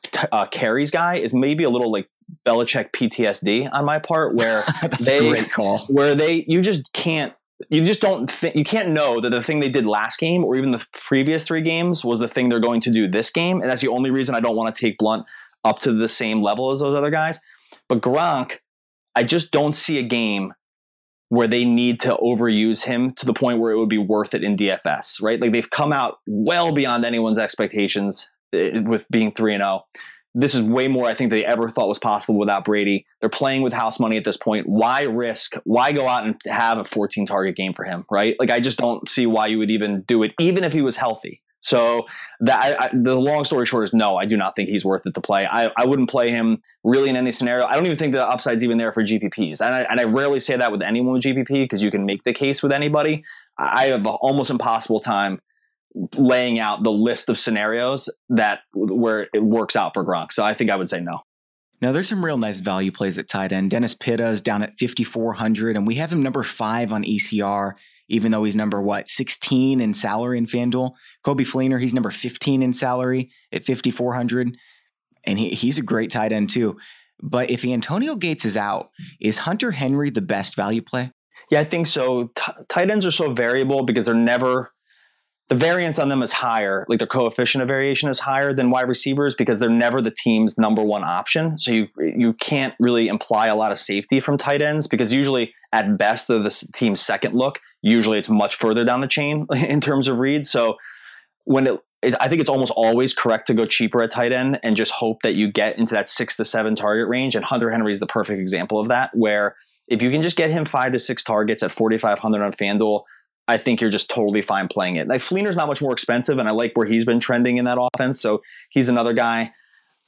t- uh, carries guy is maybe a little like Belichick PTSD on my part, where *laughs* they where they you just can't you just don't think you can't know that the thing they did last game or even the previous three games was the thing they're going to do this game, and that's the only reason I don't want to take Blount up to the same level as those other guys. But Gronk, I just don't see a game where they need to overuse him to the point where it would be worth it in DFS, right? Like they've come out well beyond anyone's expectations eh, with being 3 and 0 this is way more I think they ever thought was possible without Brady. They're playing with house money at this point. Why risk? Why go out and have a 14 target game for him? Right? Like I just don't see why you would even do it, even if he was healthy. So that I, I, the long story short is no, I do not think he's worth it to play. I, I wouldn't play him really in any scenario. I don't even think the upside's even there for GPPs, and I, and I rarely say that with anyone with GPP because you can make the case with anybody. I have an almost impossible time laying out the list of scenarios that where it works out for Gronk. So I think I would say no. Now there's some real nice value plays at tight end. Dennis Pitta is down at 5400 and we have him number 5 on ECR even though he's number what 16 in salary in FanDuel. Coby Fleener, he's number 15 in salary at 5400 and he, he's a great tight end too. But if Antonio Gates is out, is Hunter Henry the best value play? Yeah, I think so. T- tight ends are so variable because they're never the variance on them is higher, like their coefficient of variation is higher than wide receivers because they're never the team's number one option. So you you can't really imply a lot of safety from tight ends because usually at best they're the team's second look. Usually it's much further down the chain *laughs* in terms of reads. So when it, it, I think it's almost always correct to go cheaper at tight end and just hope that you get into that six to seven target range. And Hunter Henry is the perfect example of that, where if you can just get him five to six targets at 4,500 on FanDuel, I think you're just totally fine playing it. Like Fleener's not much more expensive, and I like where he's been trending in that offense. So he's another guy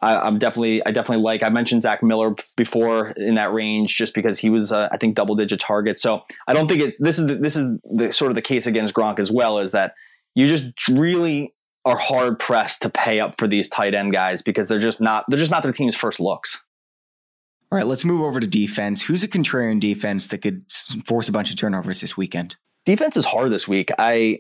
I, am definitely I definitely like. I mentioned Zach Miller before in that range, just because he was uh, I think double digit target. So I don't think it. This is the, this is the sort of the case against Gronk as well. Is that you just really are hard pressed to pay up for these tight end guys because they're just not they're just not their team's first looks. All right, let's move over to defense. Who's a contrarian defense that could force a bunch of turnovers this weekend? defense is hard this week. I,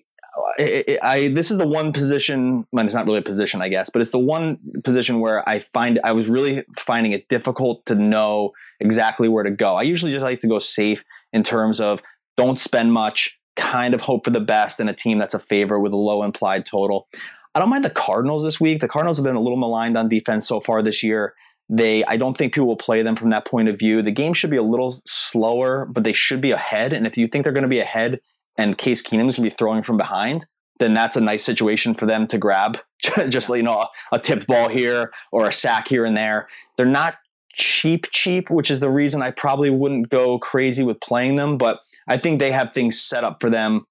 I, this is the one position. Well, it's not really a position, I guess, but it's the one position where I find I was really finding it difficult to know exactly where to go. I usually just like to go safe in terms of don't spend much, kind of hope for the best in a team that's a favor with a low implied total. I don't mind the Cardinals this week. The Cardinals have been a little maligned on defense so far this year. They, I don't think people will play them from that point of view. The game should be a little slower, but they should be ahead. And if you think they're going to be ahead and Case Keenum's to be throwing from behind, then that's a nice situation for them to grab. *laughs* Just you know, a, tipped ball here or a sack here and there. They're not cheap, cheap, which is the reason I probably wouldn't go crazy with playing them. But I think they have things set up for them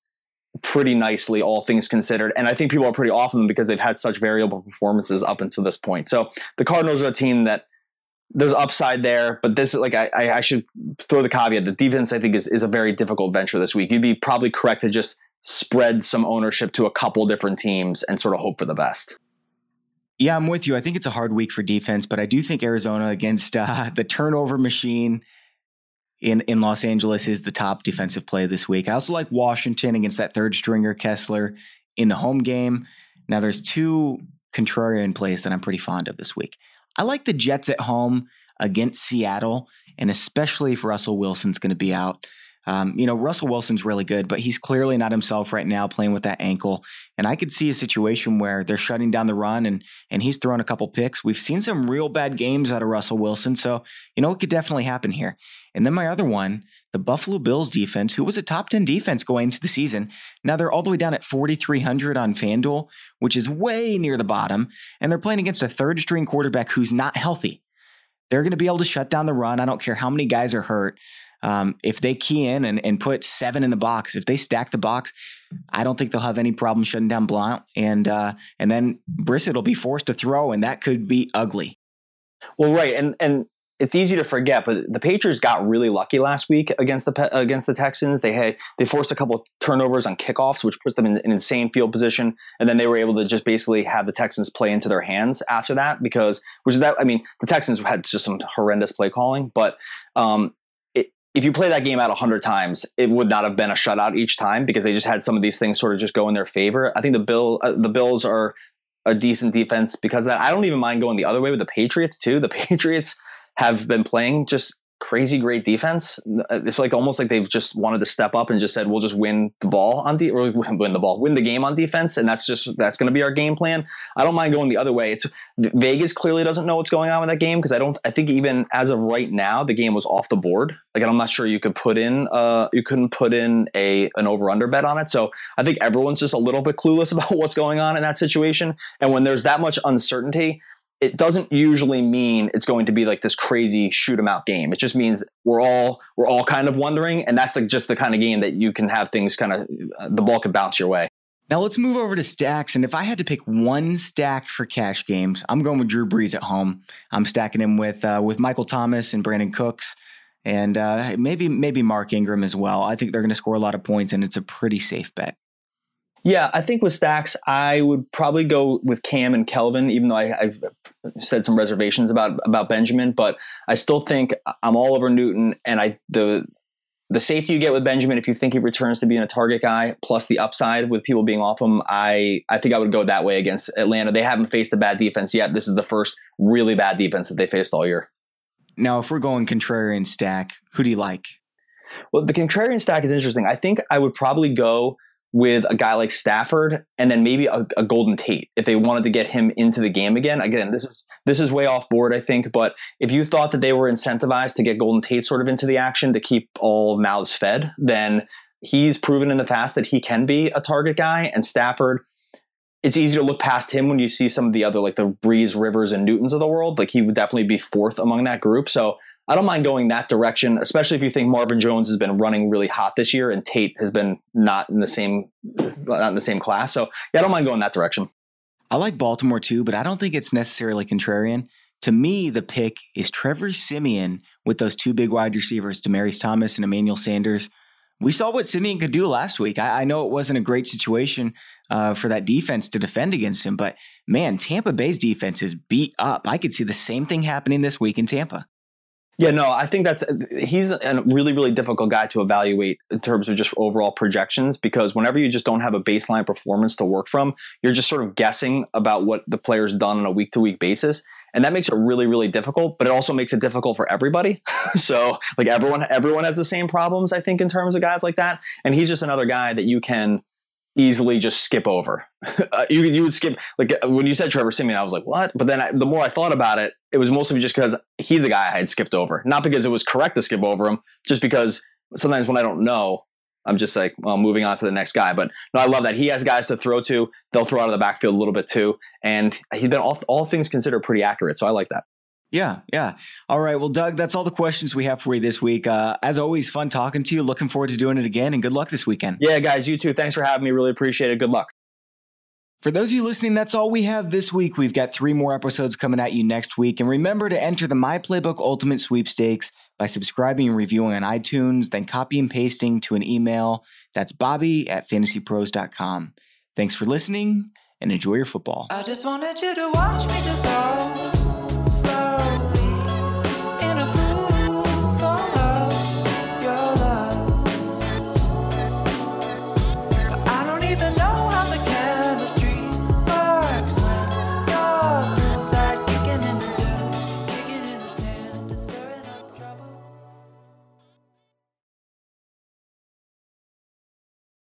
pretty nicely, all things considered. And I think people are pretty off of them because they've had such variable performances up until this point. So the Cardinals are a team that there's upside there, but this is like I, I should throw the caveat. The defense I think is is a very difficult venture this week. You'd be probably correct to just spread some ownership to a couple different teams and sort of hope for the best. Yeah, I'm with you. I think it's a hard week for defense, but I do think Arizona against uh, *laughs* the turnover machine in in Los Angeles is the top defensive play this week. I also like Washington against that third stringer Kessler in the home game. Now there's two contrarian plays that I'm pretty fond of this week. I like the Jets at home against Seattle, and especially if Russell Wilson's going to be out. Um, you know, Russell Wilson's really good, but he's clearly not himself right now playing with that ankle. And I could see a situation where they're shutting down the run and and he's throwing a couple picks. We've seen some real bad games out of Russell Wilson, so you know it could definitely happen here. And then my other one, the Buffalo Bills defense, who was a top 10 defense going into the season. Now they're all the way down at 4,300 on FanDuel, which is way near the bottom. And they're playing against a third string quarterback who's not healthy. They're going to be able to shut down the run. I don't care how many guys are hurt. Um, if they key in and, and put seven in the box, if they stack the box, I don't think they'll have any problem shutting down Blount. And uh, and then Brissett will be forced to throw, and that could be ugly. Well, right, and and it's easy to forget, but the Patriots got really lucky last week against the against the Texans. They had they forced a couple turnovers on kickoffs, which put them in an insane field position, and then they were able to just basically have the Texans play into their hands after that. Because which is that I mean, the Texans had just some horrendous play calling, but um, if you play that game out 100 times, it would not have been a shutout each time because they just had some of these things sort of just go in their favor. I think the bill uh, the Bills are a decent defense because that. I don't even mind going the other way with the Patriots too. The *laughs* Patriots have been playing just crazy great defense. It's like almost like they've just wanted to step up and just said, "We'll just win the ball on the or *laughs* win the ball, win the game on defense," and that's just that's going to be our game plan. I don't mind going the other way. It's Vegas clearly doesn't know what's going on with that game because I don't. I think even as of right now, the game was off the board. Like I'm not sure you could put in uh you couldn't put in a an over under bet on it. So I think everyone's just a little bit clueless *laughs* about what's going on in that situation. And when there's that much uncertainty it doesn't usually mean it's going to be like this crazy shoot 'em out game. It just means we're all we're all kind of wondering, and that's like just the kind of game that you can have things kind of uh, the ball can bounce your way. Now let's move over to stacks, and if I had to pick one stack for cash games, I'm going with Drew Brees at home. I'm stacking him with uh, with Michael Thomas and Brandin Cooks, and uh, maybe maybe Mark Ingram as well. I think they're going to score a lot of points, and it's a pretty safe bet. Yeah, I think with stacks, I would probably go with Cam and Kelvin, even though I, have said some reservations about about Benjamin. But I still think I'm all over Newton, and I the the safety you get with Benjamin if you think he returns to being a target guy, plus the upside with people being off him, I I think I would go that way against Atlanta. They haven't faced a bad defense yet. This is the first really bad defense that they faced all year. Now, if we're going contrarian stack, who do you like? Well, the contrarian stack is interesting. I think I would probably go with a guy like Stafford and then maybe a, a, Golden Tate if they wanted to get him into the game again. Again, this is this is way off board, I think. But if you thought that they were incentivized to get Golden Tate sort of into the action to keep all mouths fed, then he's proven in the past that he can be a target guy. And Stafford, it's easy to look past him when you see some of the other like the Brees, Rivers, and Newtons of the world. Like he would definitely be fourth among that group. So I don't mind going that direction, especially if you think Marvin Jones has been running really hot this year and Tate has been not in the same not in the same class. So yeah, I don't mind going that direction. I like Baltimore too, but I don't think it's necessarily contrarian. To me, the pick is Trevor Siemian with those two big wide receivers, Demaryius Thomas and Emmanuel Sanders. We saw what Simeon could do last week. I, I know it wasn't a great situation uh, for that defense to defend against him, but man, Tampa Bay's defense is beat up. I could see the same thing happening this week in Tampa. Yeah, no, I think that's he's a really, really difficult guy to evaluate in terms of just overall projections because whenever you just don't have a baseline performance to work from, you're just sort of guessing about what the player's done on a week to week basis. And that makes it really, really difficult, but it also makes it difficult for everybody. *laughs* so like everyone, everyone has the same problems, I think, in terms of guys like that. And he's just another guy that you can easily just skip over. *laughs* uh, you you would skip like uh, when you said Trevor Siemian, I was like, what? But then I, the more I thought about it, it was mostly just because he's a guy I had skipped over, not because it was correct to skip over him, just because sometimes when I don't know, I'm just like, well, moving on to the next guy. But no, I love that he has guys to throw to. They'll throw out of the backfield a little bit too, and he's been all all things considered pretty accurate. So I like that. Yeah, yeah. All right. Well, Doug, that's all the questions we have for you this week. Uh, as always, fun talking to you. Looking forward to doing it again, and good luck this weekend. Yeah, guys, you too. Thanks for having me. Really appreciate it. Good luck. For those of you listening, that's all we have this week. We've got three more episodes coming at you next week. And remember to enter the My Playbook Ultimate Sweepstakes by subscribing and reviewing on iTunes, then copy and pasting to an email. That's Bobby at fantasypros.com. Thanks for listening and enjoy your football. I just wanted you to watch me dissolve.